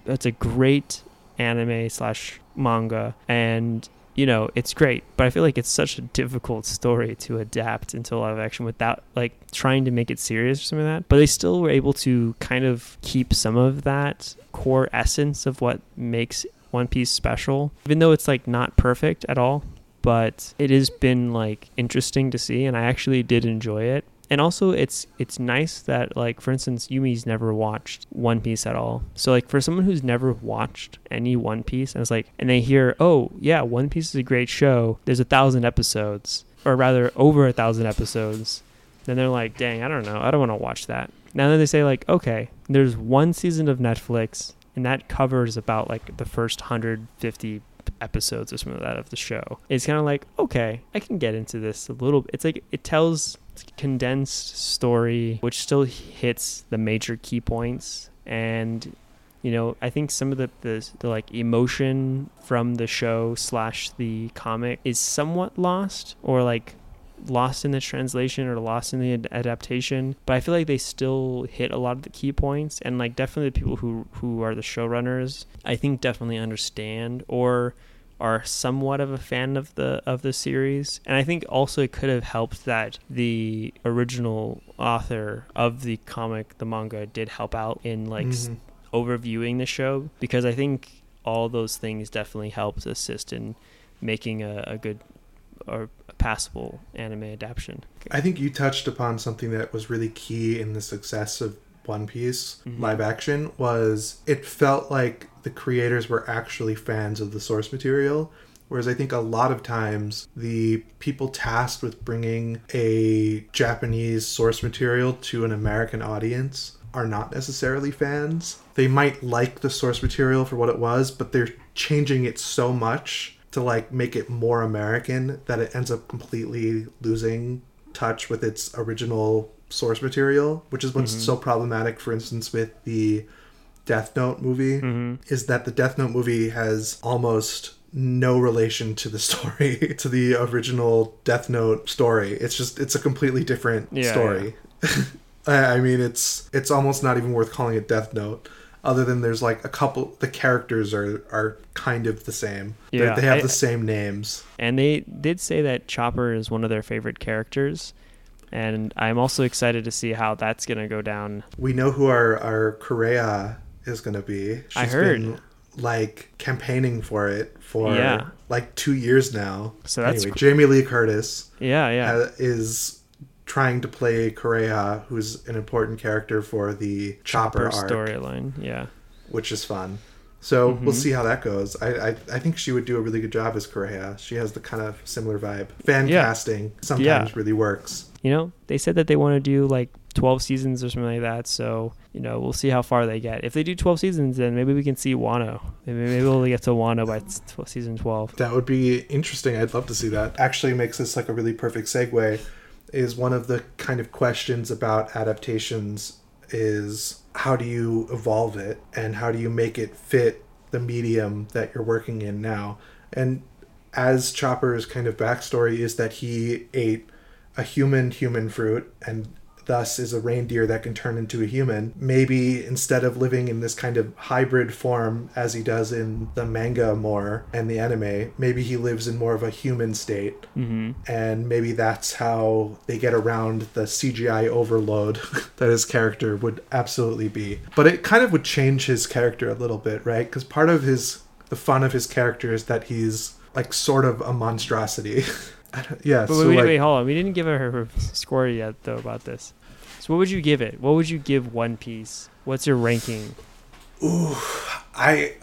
It's a great anime slash manga, and you know it's great but i feel like it's such a difficult story to adapt into a live action without like trying to make it serious or something like that. But they still were able to kind of keep some of that core essence of what makes one piece special. Even though it's like not perfect at all but it has been like interesting to see and i actually did enjoy it and also it's it's nice that like for instance yumi's never watched one piece at all. So like for someone who's never watched any one piece and it's like and they hear oh yeah one piece is a great show. There's a thousand episodes or rather over a thousand episodes. Then they're like dang i don't know. I don't want to watch that. Now then they say like okay there's one season of netflix and that covers about like the first 150 episodes or something like that of the show. It's kind of like okay i can get into this a little it's like it tells condensed story which still hits the major key points. And you know i think some of the, the the like emotion from the show slash the comic is somewhat lost or like lost in the translation or lost in the ad- adaptation. But i feel like they still hit a lot of the key points. And like definitely the people who who are the showrunners i think definitely understand. Or are somewhat of a fan of the of the series and i think also it could have helped that the original author of the comic the manga did help out in like Mhm. overviewing the show because i think all those things definitely helped assist in making a, a good or passable anime adaptation I think you touched upon something that was really key in the success of One Piece Mhm. live action was it felt like the creators were actually fans of the source material whereas I think a lot of times the people tasked with bringing a Japanese source material to an American audience are not necessarily fans. They might like the source material for what it was, but they're changing it so much to like make it more American that it ends up completely losing touch with its original source material, which is what's Mhm. so problematic, for instance, with the Death Note movie, mm-hmm. is that the Death Note movie has almost no relation to the story, to the original Death Note story. It's just, it's a completely different Yeah, story. I I mean, it's it's almost not even worth calling it Death Note. Other than there's like a couple, the characters are are kind of the same. They're- Yeah, they have I- the same names. and they did say that chopper is one of their favorite characters and i'm also excited to see how that's going to go down We know who our our Kureha is going to be. I heard. been like campaigning for it for Yeah. like two years now. So that's anyway, gr- Jamie Lee Curtis Yeah, yeah. uh, is trying to play Kureha, who's an important character for the Chopper, arc, storyline. Yeah. which is fun. So we'll Mhm. see how that goes. I, I I think she would do a really good job as Kureha. She has the kind of similar vibe. Fan Yeah. casting sometimes Yeah. really works. You know, they said that they want to do like 12 seasons or something like that. So, you know, we'll see how far they get. If they do 12 seasons, then maybe we can see Wano. Maybe, maybe we'll get to Wano by t- season 12. That would be interesting. I'd love to see that. Actually, makes this like a really perfect segue. Is one of the kind of questions about adaptations is how do you evolve it and how do you make it fit the medium that you're working in now? And as Chopper's kind of backstory is that he ate a human human fruit and thus is a reindeer that can turn into a human. Maybe instead of living in this kind of hybrid form as he does in the manga more and the anime, maybe he lives in more of a human state. Mm-hmm. And maybe that's how they get around the CGI overload that his character would absolutely be. But it kind of would change his character a little bit, right? Because part of his, the fun of his character is that he's like sort of a monstrosity. Yeah, But so wait, like, wait, hold on. We didn't give her her score yet, though, about this. So, what would you give it? What would you give One Piece? What's your ranking? Ooh, I.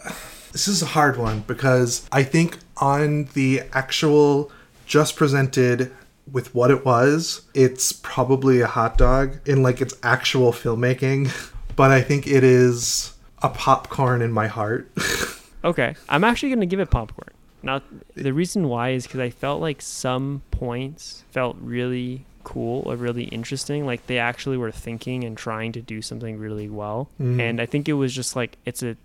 This is a hard one because I think on the actual just presented with what it was, it's probably a hot dog in like its actual filmmaking, but I think it is a popcorn in my heart. Okay, I'm actually going to give it popcorn. Now, the reason why is because I felt like some points felt really cool or really interesting. Like they actually were thinking and trying to do something really well. Mhm. And I think it was just like it's a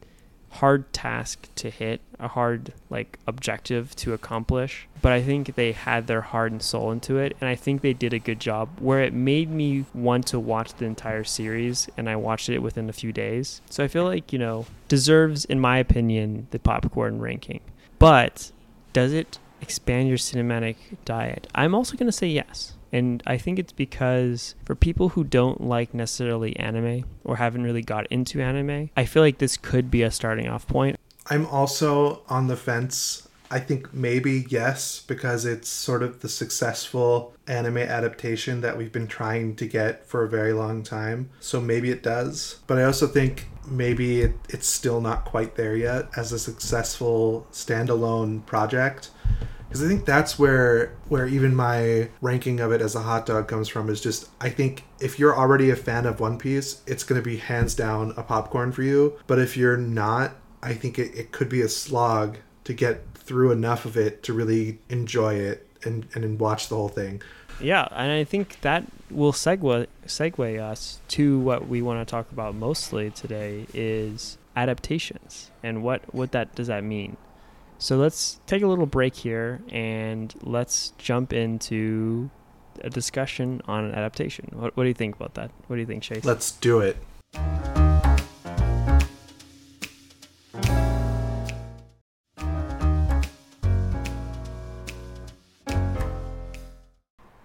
hard task to hit, a hard like objective to accomplish. But I think they had their heart and soul into it, and I think they did a good job. Where it made me want to watch the entire series, and I watched it within a few days. So I feel like you know deserves, in my opinion, the popcorn ranking. But does it expand your cinematic diet? I'm also going to say yes. And I think it's because for people who don't like necessarily anime or haven't really got into anime, I feel like this could be a starting off point. I'm also on the fence. I think maybe yes, because it's sort of the successful anime adaptation that we've been trying to get for a very long time. So maybe it does. But I also think maybe it, it's still not quite there yet as a successful standalone project. Because I think that's where where even my ranking of it as a hot dog comes from is just I think if you're already a fan of One Piece, it's gonna be hands down a popcorn for you. But if you're not, I think it, it could be a slog to get through enough of it to really enjoy it and, and watch the whole thing. Yeah, and I think that will segue segue us to what we want to talk about mostly today is adaptations and what what that does that mean. So let's take a little break here and let's jump into a discussion on adaptation. What, what do you think about that? What do you think, Chase? Let's do it.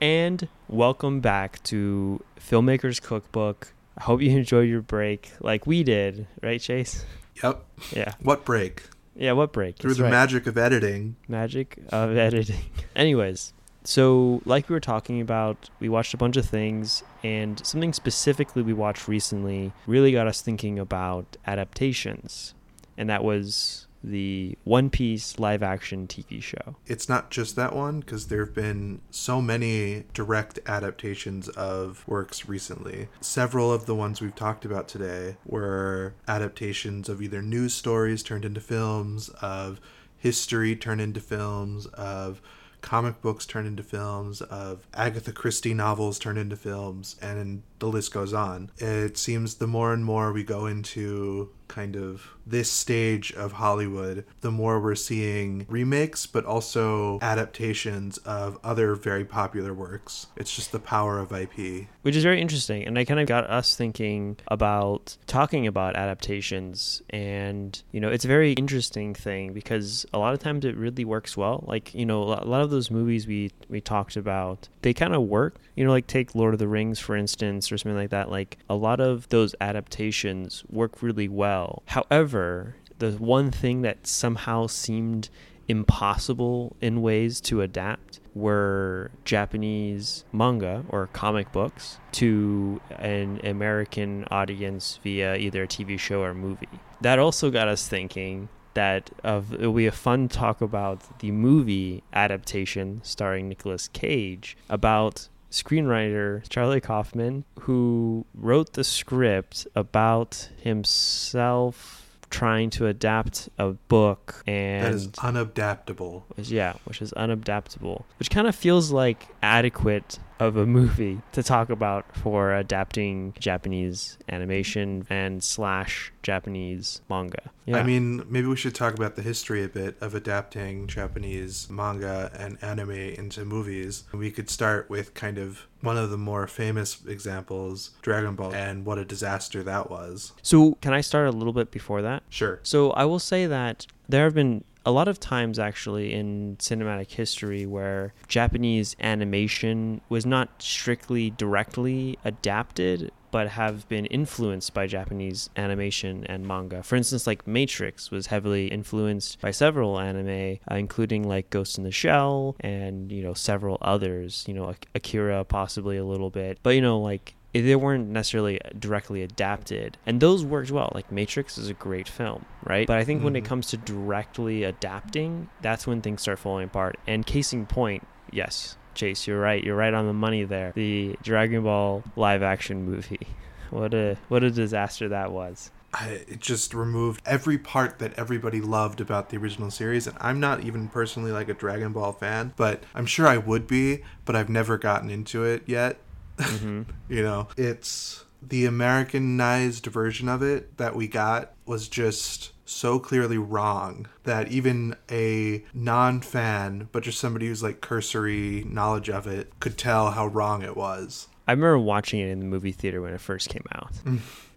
And welcome back to Filmmakers Cookbook. I hope you enjoyed your break like we did, right, Chase? Yep. Yeah. What break? Yeah, what break? Through That's the right. magic of editing. magic of editing. Anyways, so like we were talking about, we watched a bunch of things, and something specifically we watched recently really got us thinking about adaptations, and that was the One Piece live action TV show. It's not just that one because there have been so many direct adaptations of works recently. Several of the ones we've talked about today were adaptations of either news stories turned into films, of history turned into films, of comic books turned into films, of Agatha Christie novels turned into films, and the list goes on. It seems the more and more we go into kind of this stage of Hollywood, the more we're seeing remakes, but also adaptations of other very popular works. It's just the power of IP. which is very interesting and i kind of got us thinking about talking about adaptations and you know it's a very interesting thing because a lot of times it really works well like you know a lot of those movies we we talked about they kind of work you know like take lord of the rings for instance or something like that like a lot of those adaptations work really well however the one thing that somehow seemed impossible in ways to adapt were Japanese manga or comic books to an American audience via either a TV show or movie. That also got us thinking that of it will be a fun talk about the movie adaptation starring Nicolas Cage about screenwriter Charlie Kaufman who wrote the script about himself trying to adapt a book and that is unadaptable. yeah, which is unadaptable, which kind of feels like adequate of a movie to talk about for adapting Japanese animation and slash Japanese manga. Yeah. I mean, maybe we should talk about the history a bit of adapting Japanese manga and anime into movies. We could start with kind of one of the more famous examples, Dragon Ball, and what a disaster that was. so can I start a little bit before that? Sure. So I will say that there have been a lot of times actually in cinematic history where Japanese animation was not strictly directly adapted but have been influenced by Japanese animation and manga. For instance, like Matrix was heavily influenced by several anime, uh, including like Ghost in the Shell and, you know, several others, you know, Ak- Akira possibly a little bit. But, you know, like they weren't necessarily directly adapted and those worked well like matrix is a great film right but i think when it Mhm. comes to directly adapting that's when things start falling apart and case in point yes chase you're right you're right on the money there the dragon ball live action movie what a what a disaster that was I, it just removed every part that everybody loved about the original series. And I'm not even personally like a Dragon Ball fan, but I'm sure I would be, but I've never gotten into it yet. Hmm You know, it's the Americanized version of it that we got was just so clearly wrong that even a non fan, but just somebody who's like cursory knowledge of it, could tell how wrong it was. i remember watching it in the movie theater when it first came out.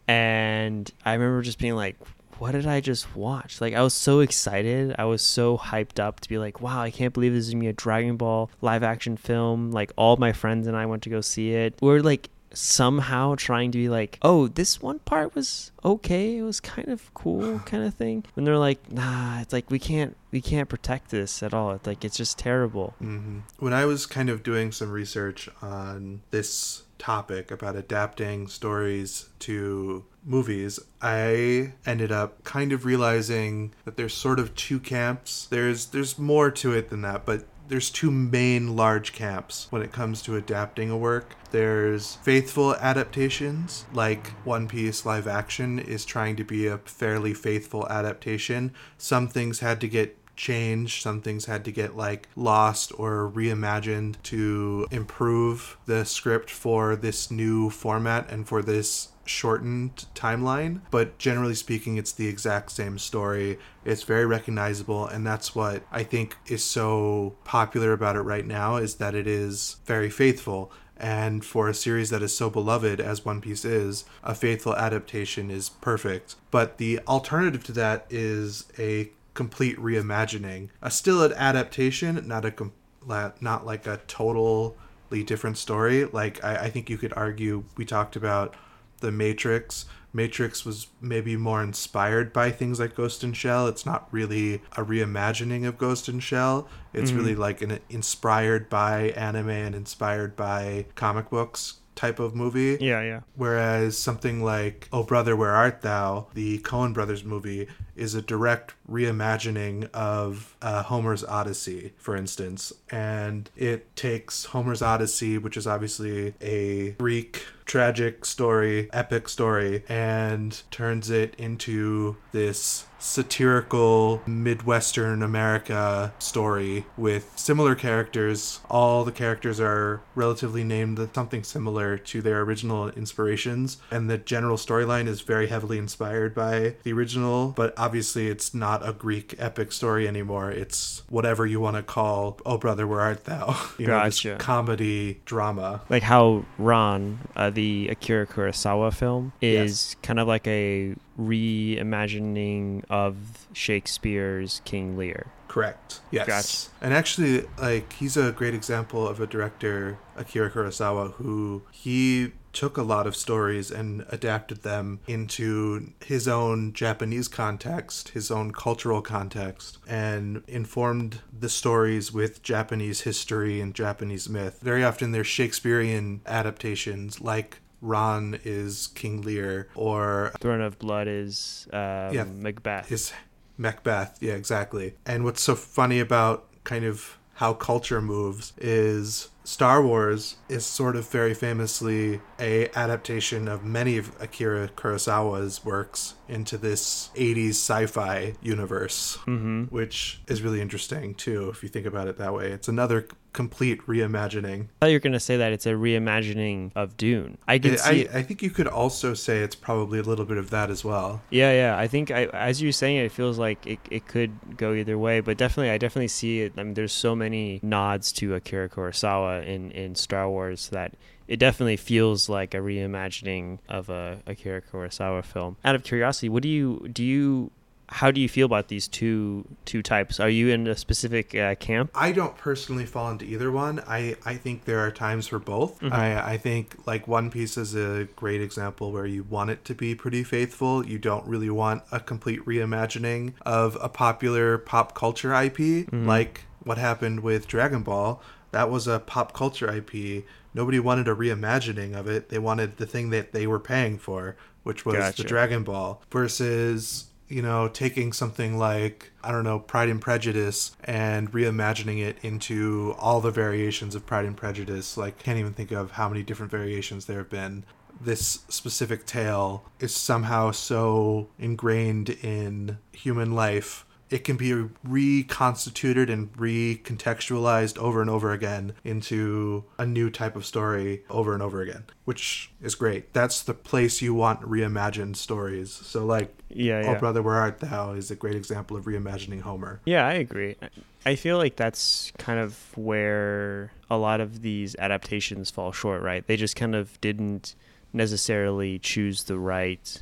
And I remember just being like, what did I just watch? Like, I was so excited. I was so hyped up to be like, wow, I can't believe this is gonna be a Dragon Ball live action film. Like, all my friends and I went to go see it. We're like somehow trying to be like, oh, this one part was okay. It was kind of cool, kind of thing. When they're like, nah, it's like we can't, we can't protect this at all. It's like it's just terrible. hmm When I was kind of doing some research on this topic about adapting stories to movies, I ended up kind of realizing that there's sort of two camps. There's there's more to it than that, but there's two main large camps when it comes to adapting a work. There's faithful adaptations, like One Piece live action is trying to be a fairly faithful adaptation. Some things had to get changed, some things had to get like lost or reimagined to improve the script for this new format and for this shortened timeline but generally speaking it's the exact same story it's very recognizable and that's what i think is so popular about it right now is that it is very faithful and for a series that is so beloved as One Piece is, a faithful adaptation is perfect. But the alternative to that is a complete reimagining. A still an adaptation, not a com- not like a totally different story. Like I, I think you could argue we talked about the Matrix. Matrix was maybe more inspired by things like Ghost in Shell. It's not really a reimagining of Ghost in Shell. It's Mhm. really like an inspired by anime and inspired by comic books type of movie. Yeah, yeah. Whereas something like Oh Brother, Where Art Thou, the Coen Brothers movie, is a direct reimagining of uh, Homer's Odyssey, for instance. And it takes Homer's Odyssey, which is obviously a Greek tragic story, epic story, and turns it into this satirical Midwestern America story with similar characters. All the characters are relatively named something similar to their original inspirations, and the general storyline is very heavily inspired by the original, but obviously it's not a Greek epic story anymore. It's whatever you want to call Oh Brother, Where Art Thou? You know, Gotcha. comedy drama. like how Ran, uh, the Akira Kurosawa film, is kind of like a reimagining of Shakespeare's King Lear. Correct. Yes. Gotcha. And actually, like he's a great example of a director, Akira Kurosawa, who he took a lot of stories and adapted them into his own Japanese context, his own cultural context, and informed the stories with Japanese history and Japanese myth. Very often they're Shakespearean adaptations, like Ran is King Lear, or Throne of Blood is um, Yeah. Macbeth. is Macbeth. Yeah, exactly. And what's so funny about kind of how culture moves is Star Wars is sort of very famously a adaptation of many of Akira Kurosawa's works into this 80s sci-fi universe, mm-hmm. which is really interesting too if you think about it that way. It's another complete reimagining. I thought you were gonna say that it's a reimagining of Dune. I can I, see. it. I think you could also say it's probably a little bit of that as well. Yeah, yeah. I think I, as you're saying it, it feels like it, it could go either way. But definitely, I definitely see it. I mean, there's so many nods to Akira Kurosawa in, in Star Wars that it definitely feels like a reimagining of a Akira Kurosawa film. Out of curiosity, what do you do? You how do you feel about these two two types? Are you in a specific uh, camp? I don't personally fall into either one. I, I think there are times for both. Mhm. I, I think like One Piece is a great example where you want it to be pretty faithful. You don't really want a complete reimagining of a popular pop culture IP Mhm. like what happened with Dragon Ball. That was a pop culture IP. Nobody wanted a reimagining of it. They wanted the thing that they were paying for, which was Gotcha. the Dragon Ball versus you know, taking something like, I don't know, Pride and Prejudice and reimagining it into all the variations of Pride and Prejudice. Like, can't even think of how many different variations there have been. This specific tale is somehow so ingrained in human life. It can be reconstituted and recontextualized over and over again into a new type of story over and over again, which is great. That's the place you want reimagined stories. So, like, Yeah, Oh. Brother, Where Art Thou is a great example of reimagining Homer. Yeah, I agree. I- I feel like that's kind of where a lot of these adaptations fall short, right? They just kind of didn't necessarily choose the right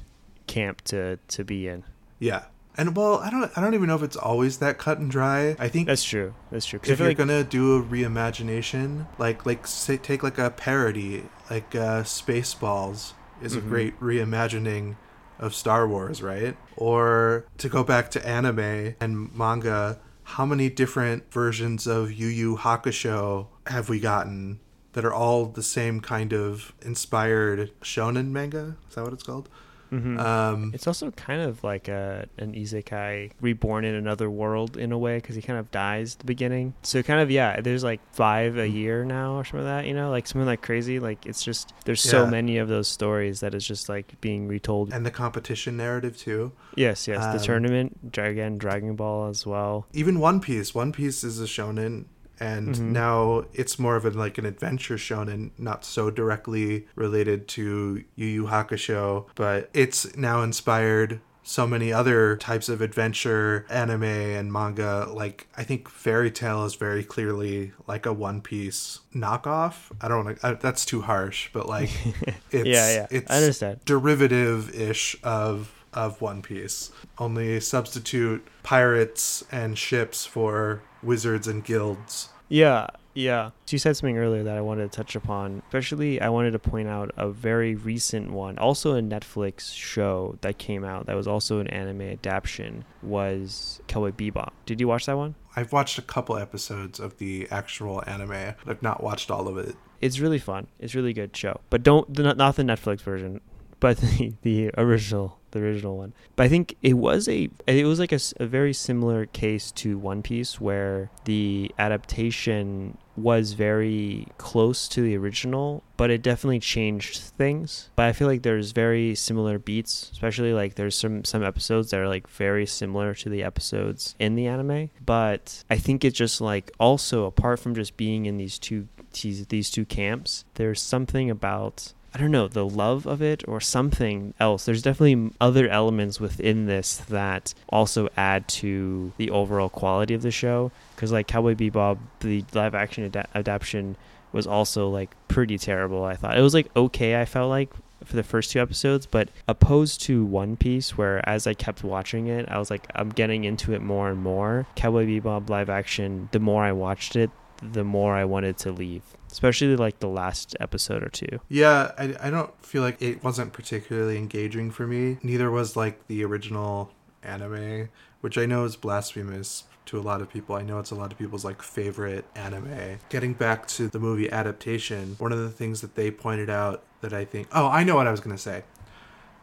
camp to to be in. Yeah. And well, I don't I don't even know if it's always that cut and dry. I think That's true. That's true. If you're like gonna do a reimagination, like like say, take like a parody, like uh, Spaceballs is Mhm. a great reimagining of Star Wars, right? Or to go back to anime and manga, how many different versions of Yu Yu Hakusho have we gotten that are all the same kind of inspired shonen manga? Is that what it's called? Mhm. Um, it's also kind of like a an isekai reborn in another world in a way because he kind of dies at the beginning. So kind of yeah, there's like five a year now or something like that. You know, like something like crazy. Like it's just there's so Yeah. many of those stories that is just like being retold. and the competition narrative too. yes, yes. um, the tournament, Dragon, Dragon Ball as well. even One Piece. One Piece is a shonen, and Mhm. now it's more of a, like an adventure shonen, not so directly related to Yu Yu Hakusho, but it's now inspired so many other types of adventure anime and manga. Like I think Fairy Tail is very clearly like a One Piece knockoff. I don't want to. That's too harsh, but like it's yeah, yeah. it's I understand. derivative ish of of One Piece. Only substitute pirates and ships for wizards and guilds. Yeah, yeah. You said something earlier that I wanted to touch upon. Especially, I wanted to point out a very recent one, also a Netflix show that came out that was also an anime adaptation. Was Cowboy Bebop? Did you watch that one? I've watched a couple episodes of the actual anime. but I've not watched all of it. It's really fun. It's a really good show. But don't not the Netflix version, but the, the original the original one. But I think it was a it was like a very similar case to One Piece where the adaptation was very close to the original, but it definitely changed things. But I feel like there's very similar beats, especially like there's some some episodes that are like very similar to the episodes in the anime. But I think it's just like also apart from just being in these two these, these two camps, there's something about I don't know, the love of it or something else. There's definitely other elements within this that also add to the overall quality of the show. Because, like, Cowboy Bebop, the live action ada- adaptation was also, like, pretty terrible, I thought. It was, like, okay, I felt like, for the first two episodes, but opposed to One Piece, where as I kept watching it, I was like, I'm getting into it more and more. Cowboy Bebop live action, the more I watched it, the more I wanted to leave, especially like the last episode or two. Yeah, I, I don't feel like it wasn't particularly engaging for me. Neither was like the original anime, which I know is blasphemous to a lot of people. I know it's a lot of people's like favorite anime. Getting back to the movie adaptation, one of the things that they pointed out that I think, oh, I know what I was going to say.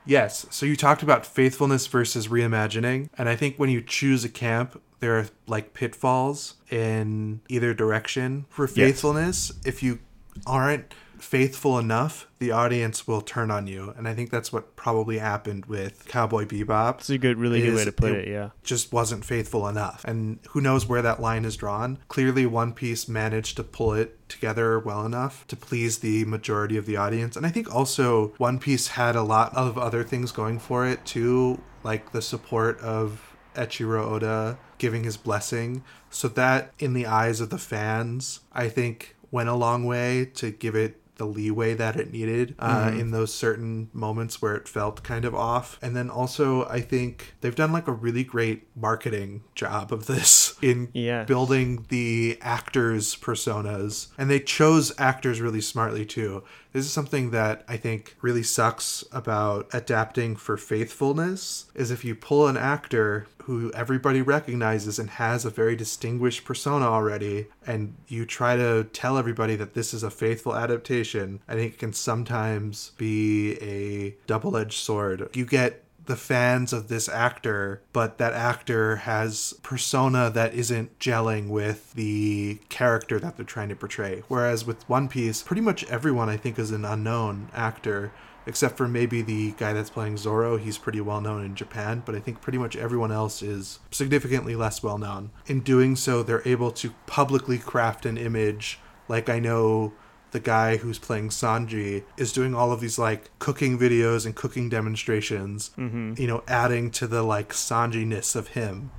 Yes, so you talked about faithfulness versus reimagining, and I think when you choose a camp, there are like pitfalls in either direction for faithfulness. Yes. If you aren't faithful enough, the audience will turn on you. And I think that's what probably happened with Cowboy Bebop. It's a good, really good way to put it, it, yeah. Just wasn't faithful enough. And who knows where that line is drawn. Clearly, One Piece managed to pull it together well enough to please the majority of the audience. And I think also One Piece had a lot of other things going for it too, like the support of Eiichiro Oda giving his blessing. So that, in the eyes of the fans, I think went a long way to give it the leeway that it needed uh, mm-hmm. in those certain moments where it felt kind of off. And then also, I think they've done like a really great marketing job of this in yes. building the actors' personas. And they chose actors really smartly too. This is something that I think really sucks about adapting for faithfulness is if you pull an actor who everybody recognizes and has a very distinguished persona already and you try to tell everybody that this is a faithful adaptation, I think it can sometimes be a double-edged sword. You get the fans of this actor, but that actor has persona that isn't gelling with the character that they're trying to portray. Whereas with One Piece, pretty much everyone I think is an unknown actor except for maybe the guy that's playing Zoro. He's pretty well known in Japan, but I think pretty much everyone else is significantly less well known. In doing so, they're able to publicly craft an image like I know the guy who's playing Sanji is doing all of these like cooking videos and cooking demonstrations, mm-hmm. you know, adding to the like Sanji-ness of him.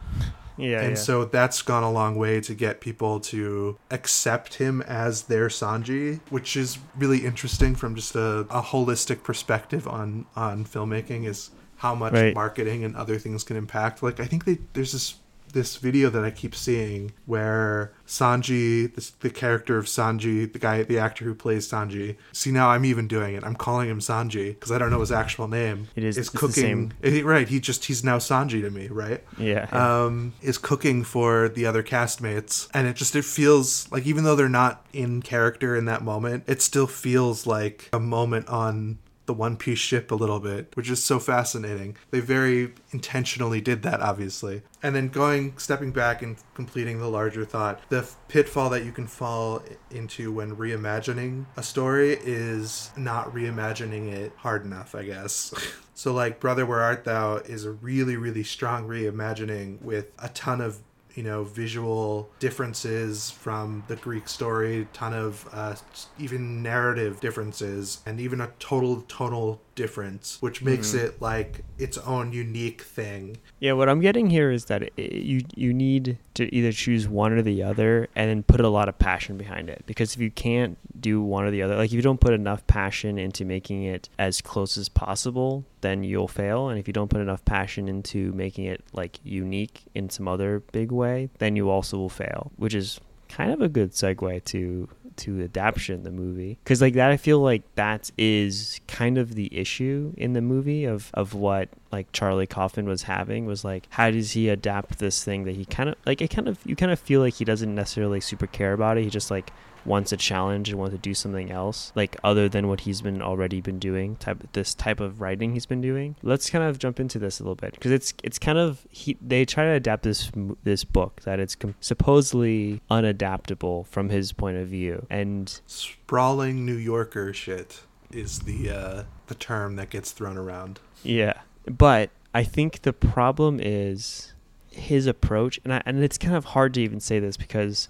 Yeah. And yeah. so that's gone a long way to get people to accept him as their Sanji, which is really interesting from just a, a holistic perspective on on filmmaking is how much right. marketing and other things can impact. Like I think they there's this this video that I keep seeing where Sanji, this, the character of Sanji, the guy, the actor who plays Sanji. See, now I'm even doing it. I'm calling him Sanji because I don't know his actual name. It is is cooking. It, right, he just he's now Sanji to me, right? Yeah, yeah. Um, is cooking for the other castmates, and it just it feels like even though they're not in character in that moment, it still feels like a moment on the One Piece ship a little bit, which is so fascinating. They very intentionally did that, obviously. And then going, stepping back and completing the larger thought, the pitfall that you can fall into when reimagining a story is not reimagining it hard enough, I guess. so, like, Brother, Where Art Thou is a really, really strong reimagining with a ton of you know visual differences from the greek story ton of uh, even narrative differences and even a total tonal difference which makes mm-hmm. it like its own unique thing. Yeah what i'm getting here is that it, you you need to either choose one or the other and then put a lot of passion behind it. Because if you can't do one or the other like if you don't put enough passion into making it as close as possible then you'll fail. And if you don't put enough passion into making it like unique in some other big way then you also will fail which is kind of a good segue to to adaptation the movie. Because like that i feel like that is kind of the issue in the movie of of what like charlie kaufman was having was like how does he adapt this thing that he kind of like it kind of you kind of feel like he doesn't necessarily super care about it. He just like wants a challenge and wants to do something else, like other than what he's been already been doing, type this type of writing he's been doing. Let's kind of jump into this a little bit because it's it's kind of he they try to adapt this this book that it's com- supposedly unadaptable from his point of view and sprawling New Yorker shit is the uh, the term that gets thrown around. Yeah, but I think the problem is his approach, and I, and it's kind of hard to even say this because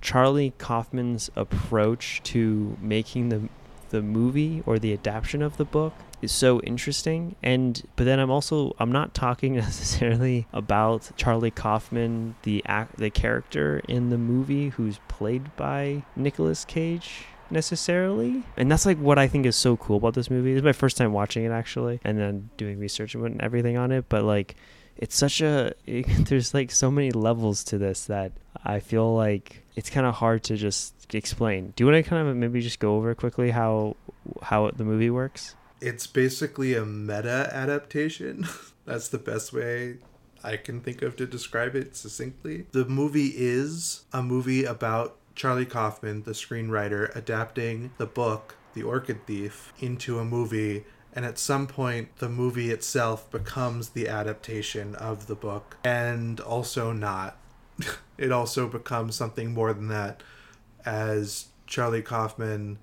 Charlie Kaufman's approach to making the the movie or the adaptation of the book is so interesting and but then I'm also I'm not talking necessarily about Charlie Kaufman the act the character in the movie who's played by Nicolas Cage necessarily. And that's like what I think is so cool about this movie. It's my first time watching it actually and then doing research and everything on it, but like it's such a it, there's like so many levels to this that I feel like it's kind of hard to just explain. Do you want to kind of maybe just go over quickly how how the movie works? It's basically a meta adaptation. That's the best way I can think of to describe it succinctly. The movie is a movie about Charlie Kaufman, the screenwriter, adapting the book The Orchid Thief into a movie and at some point the movie itself becomes the adaptation of the book and also not it also becomes something more than that as charlie kaufman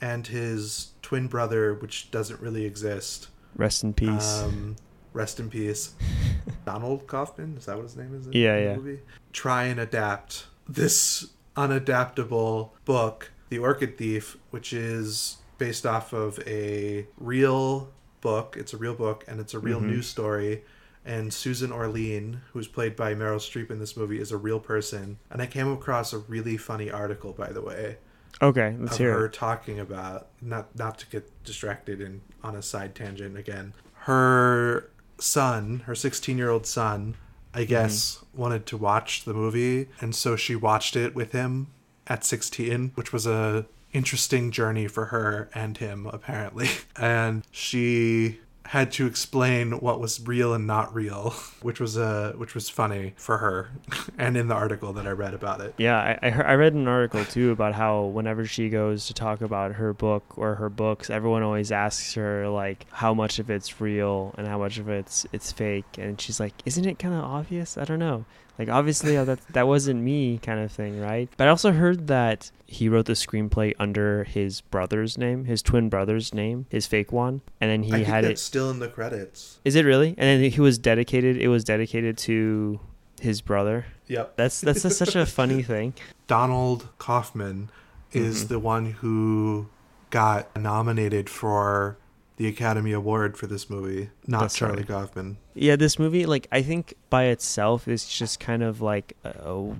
and his twin brother which doesn't really exist Rest in peace. um, rest in peace donald kaufman is that what his name is in Yeah, the yeah. movie? try and adapt this unadaptable book the orchid thief which is based off of a real book it's a real book and it's a real Mhm. news story and Susan Orlean, who's played by Meryl Streep in this movie, is a real person. And I came across a really funny article, by the way, okay, let's of hear her it. talking about not not to get distracted and on a side tangent again. Her son, her 16 year old son, I Mm-hmm. guess wanted to watch the movie, and so she watched it with him at 16, which was a interesting journey for her and him apparently. And she had to explain what was real and not real, which was uh which was funny for her and in the article that I read about it. Yeah, I I, heard, I read an article too about how whenever she goes to talk about her book or her books, everyone always asks her like how much of it's real and how much of it's it's fake, and she's like, "Isn't it kind of obvious? I don't know." Like obviously uh, that that wasn't me kind of thing, right? But I also heard that he wrote the screenplay under his brother's name, his twin brother's name, his fake one, and then he had it. still in the credits. Is it really? And then he was dedicated. It was dedicated to his brother. Yep. That's that's such a funny thing. Donald Kaufman is Mhm. the one who got nominated for the Academy Award for this movie, not That's Charlie right. Kaufman. Yeah, this movie, like, I think by itself is just kind of like uh,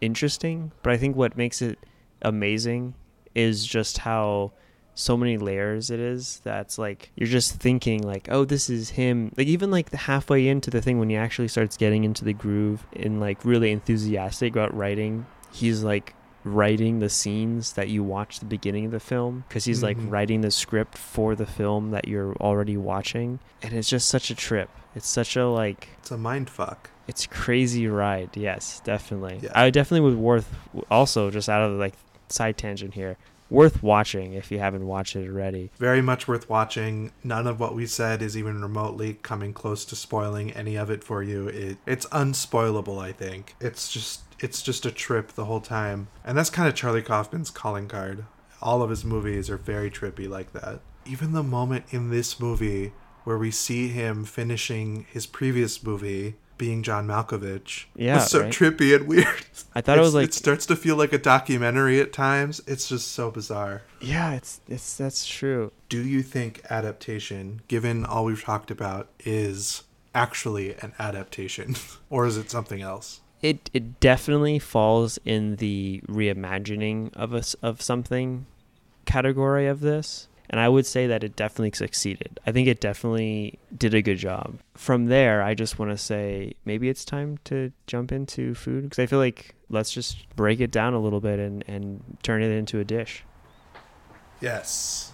interesting, but I think what makes it amazing is just how so many layers it is that's like you're just thinking like oh this is him like even like the halfway into the thing when he actually starts getting into the groove and like really enthusiastic about writing he's like writing the scenes that you watch the beginning of the film because he's like Mhm. writing the script for the film that you're already watching and it's just such a trip it's such a like It's a mind fuck. it's crazy ride yes definitely Yeah. i definitely would worth also just out of like side tangent here worth watching if you haven't watched it already Very much worth watching. None of what we said is even remotely coming close to spoiling any of it for you. It it's unspoilable, I think. It's just it's just a trip the whole time. And that's kind of Charlie Kaufman's calling card. All of his movies are very trippy like that. Even the moment in this movie where we see him finishing his previous movie being John Malkovich Yeah, was so right? trippy and weird. i thought it was like it starts to feel like a documentary at times. It's just so bizarre. yeah it's it's that's true Do you think adaptation, given all we've talked about, is actually an adaptation, or is it something else? it it definitely falls in the reimagining of us of something category of this and i would say that it definitely succeeded. I think it definitely did a good job. From there i just want to say maybe it's time to jump into food because i feel like let's just break it down a little bit and and turn it into a dish. Yes.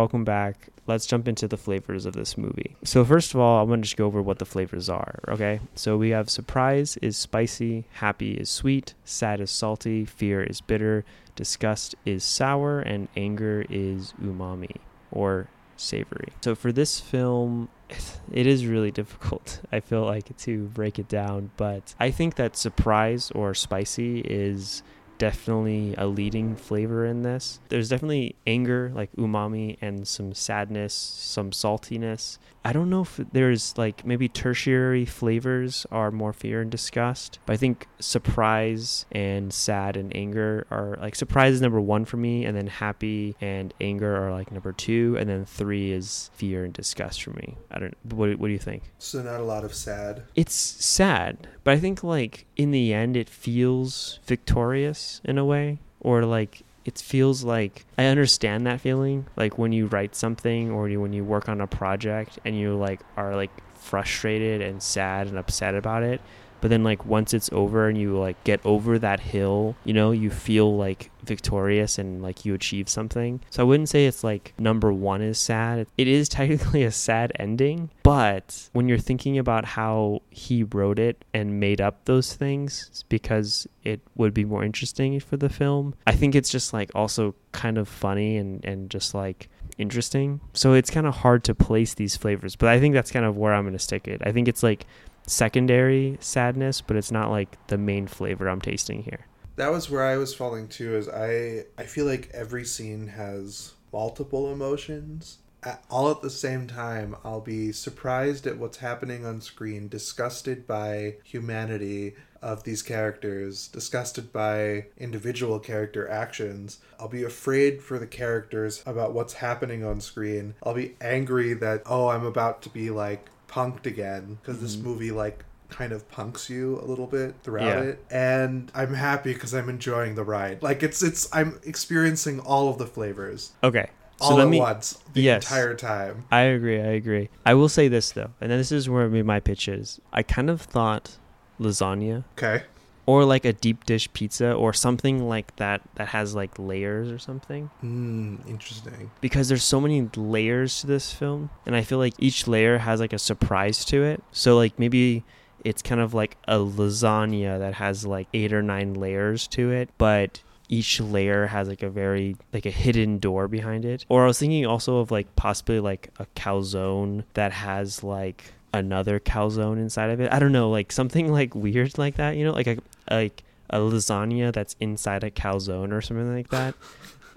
Welcome back. Let's jump into the flavors of this movie. So first of all, I'm gonna just go over what the flavors are. Okay. So we have surprise is spicy, happy is sweet, sad is salty, fear is bitter, disgust is sour, and anger is umami or savory. So for this film, it is really difficult. I feel like to break it down, but I think that surprise or spicy is definitely a leading flavor in this. There's definitely anger, like umami, and some sadness, some saltiness. I don't know if there's like maybe tertiary flavors are more fear and disgust, but I think surprise and sad and anger are like surprise is number one for me, and then happy and anger are like number two, and then three is fear and disgust for me. I don't. What, what do you think? So not a lot of sad. it's sad, but I think like in the end it feels victorious in a way or like it feels like I understand that feeling. Like when you write something or you, when you work on a project and you like are like frustrated and sad and upset about it but then like once it's over and you like get over that hill you know you feel like victorious and like you achieve something. So i wouldn't say it's like number one is sad. It is technically a sad ending but when you're thinking about how he wrote it and made up those things because it would be more interesting for the film. I think it's just like also kind of funny and and just like interesting. So it's kind of hard to place these flavors but i think that's kind of where i'm going to stick it. I think it's like secondary sadness, but it's not like the main flavor I'm tasting here. That was where I was falling too. Is I I feel like every scene has multiple emotions. At, all at the same time, I'll be surprised at what's happening on screen, disgusted by humanity of these characters, disgusted by individual character actions. I'll be afraid for the characters about what's happening on screen. I'll be angry that, oh, I'm about to be like punked again because mm-hmm. this movie like kind of punks you a little bit throughout yeah. it. And i'm happy because i'm enjoying the ride. Like it's it's i'm experiencing all of the flavors. Okay. So all let at me, once the yes, entire time. I agree i agree. I will say this though and then this is where my pitch is. I kind of thought lasagna okay or like a deep dish pizza or something like that that has like layers or something. Mm, interesting. Because there's so many layers to this film, and I feel like each layer has like a surprise to it. So like maybe it's kind of like a lasagna that has like eight or nine layers to it, but each layer has like a very like a hidden door behind it. Or I was thinking also of like possibly like a calzone that has like another calzone inside of it. I don't know, like something like weird like that, you know, like a like a lasagna that's inside a calzone or something like that.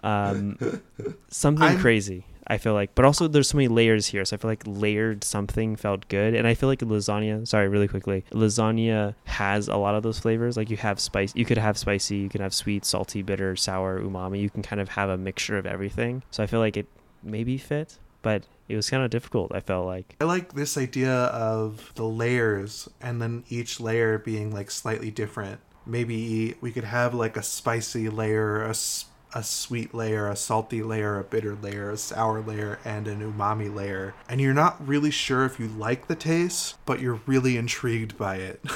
Um, something I'm, crazy. I feel like, but also there's so many layers here, so I feel like layered something felt good, and I feel like lasagna. Sorry, really quickly, lasagna has a lot of those flavors. Like you have spice, you could have spicy, you can have sweet, salty, bitter, sour, umami. You can kind of have a mixture of everything. So I feel like it maybe fit, but it was kind of difficult i felt like i like this idea of the layers and then each layer being like slightly different maybe we could have like a spicy layer a, a sweet layer a salty layer a bitter layer a sour layer and an umami layer and you're not really sure if you like the taste but you're really intrigued by it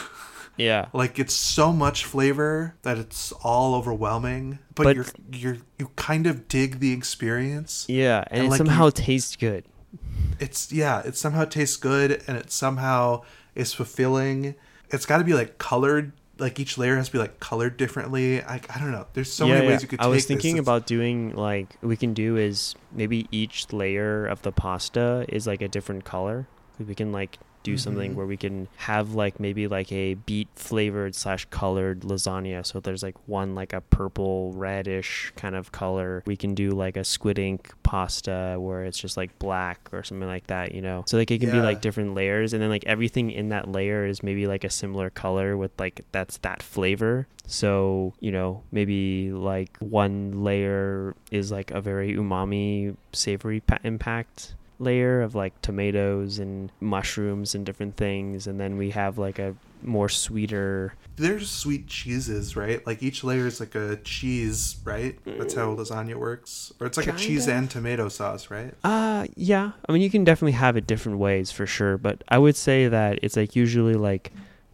Yeah. Like it's so much flavor that it's all overwhelming, but, but you're you're you kind of dig the experience. Yeah, and, and it like somehow you, tastes good. It's yeah, it somehow tastes good and it somehow is fulfilling. It's got to be like colored like each layer has to be like colored differently. I, I don't know. There's so yeah, many yeah. ways you could. I was thinking about doing like we can do is maybe each layer of the pasta is like a different color. We can like do mm-hmm. something where we can have like maybe like a beet flavored slash colored lasagna. So there's like one like a purple reddish kind of color. We can do like a squid ink pasta where it's just like black or something like that, you know. So like it can yeah. be like different layers and then like everything in that layer is maybe like a similar color with like that's that flavor. So, you know, maybe like one layer is like a very umami savory pa- impact layer of like tomatoes and mushrooms and different things and then we have like a more sweeter there's sweet cheeses right? Like each layer is like a cheese right? That's how mm. lasagna works. Or it's like Kinda. a cheese and tomato sauce right? Uh yeah. I mean you can definitely have it different ways for sure but i would say that it's like usually like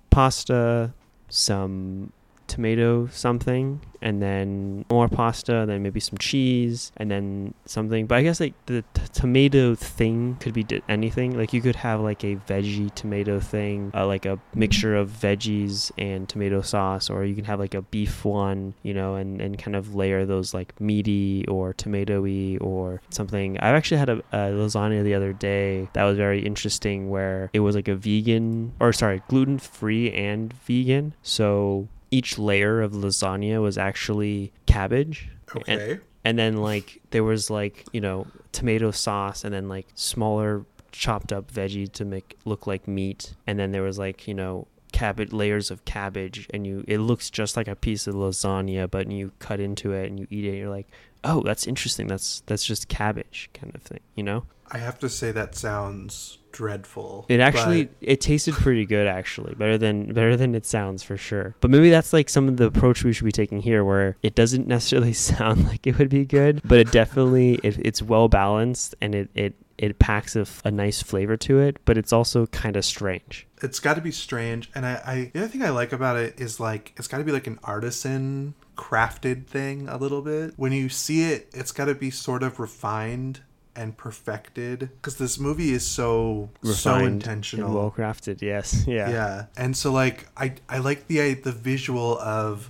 pasta some tomato something and then more pasta and then maybe some cheese and then something. But i guess like the t- tomato thing could be d- anything. Like you could have like a veggie tomato thing uh, like a mixture of veggies and tomato sauce or you can have like a beef one you know and, and kind of layer those like meaty or tomatoey or something. I've actually had a, a lasagna the other day that was very interesting where it was like a vegan or sorry gluten free and vegan. So each layer of lasagna was actually cabbage. Okay. And, and then like there was like, you know, tomato sauce and then like smaller chopped up veggie to make look like meat. And then there was like, you know, cabbage layers of cabbage and you it looks just like a piece of lasagna but you cut into it and you eat it and you're like oh that's interesting that's that's just cabbage kind of thing you know I have to say that sounds dreadful. It actually but- it tasted pretty good actually. Better than better than it sounds for sure. But maybe that's like some of the approach we should be taking here where it doesn't necessarily sound like it would be good, but it definitely it, it's well balanced and it it it packs a nice flavor to it, but it's also kind of strange. it's got to be strange and I, I the other thing i like about it is like it's got to be like an artisan crafted thing a little bit when you see it it's got to be sort of refined and perfected because this movie is so so intentional well crafted. Yes. Yeah. yeah and so like i i like the the visual of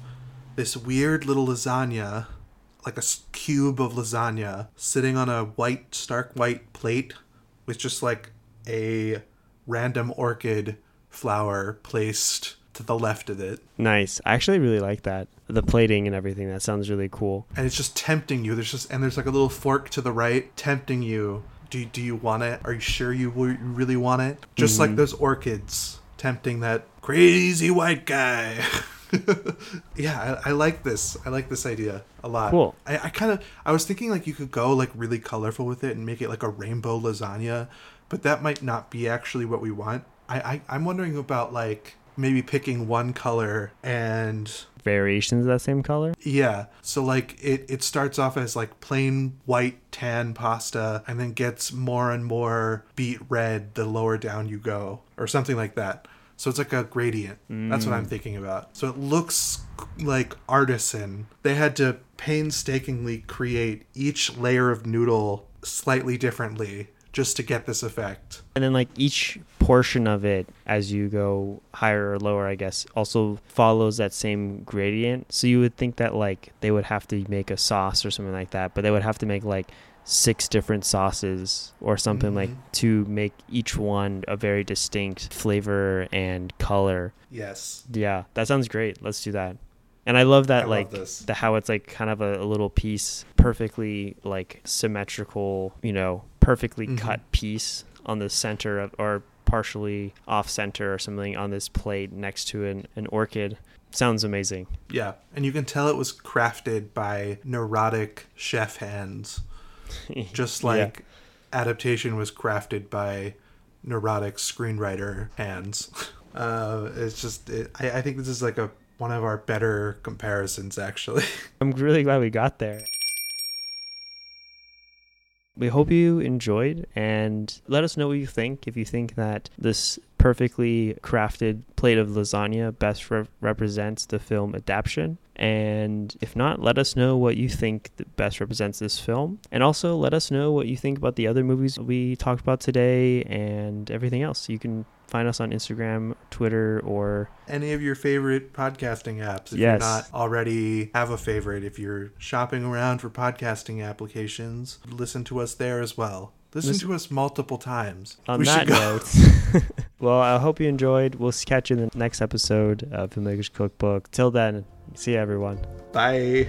this weird little lasagna like a cube of lasagna sitting on a white stark white plate with just like a random orchid flower placed to the left of it Nice. I actually really like that. The plating and everything. That sounds really cool. and it's just tempting you there's just and there's like a little fork to the right tempting you do, do you want it are you sure you, w- you really want it just like mm-hmm. those orchids tempting that crazy white guy yeah I, I like this i like this idea a lot Cool. i, I kind of i was thinking like you could go like really colorful with it and make it like a rainbow lasagna but that might not be actually what we want i, I i'm wondering about like maybe picking one color and Variations of that same color. yeah. So like it it starts off as like plain white tan pasta and then gets more and more beet red the lower down you go or something like that. So it's like a gradient. That's what I'm mm. thinking about. So it looks like artisan. They had to painstakingly create each layer of noodle slightly differently just to get this effect. And then like each portion of it as you go higher or lower, I guess, also follows that same gradient. So you would think that like they would have to make a sauce or something like that, but they would have to make like six different sauces or something like Mhm. to make each one a very distinct flavor and color. Yes. Yeah, that sounds great. Let's do that. And I love that I love like this. the how it's like kind of a, a little piece, perfectly like symmetrical, you know, perfectly Mhm. cut piece on the center of or partially off center or something on this plate next to an, an orchid. Sounds amazing. Yeah. And you can tell it was crafted by neurotic chef hands. just Yeah. like adaptation was crafted by neurotic screenwriter hands uh it's just it, I, I think this is like a one of our better comparisons actually I'm really glad we got there. We hope you enjoyed and let us know what you think. If you think that this perfectly crafted plate of lasagna best re- represents the film adaptation. And if not, let us know what you think best represents this film. And also let us know what you think about the other movies we talked about today and everything else. You can find us on Instagram, Twitter, or any of your favorite podcasting apps if Yes. you're not already have a favorite if you're shopping around for podcasting applications listen to us there as well listen Listen- to us multiple times on We that note, well, I hope you enjoyed. We'll catch you in the next episode of Filmmakers Cookbook. Till then, see you, everyone. bye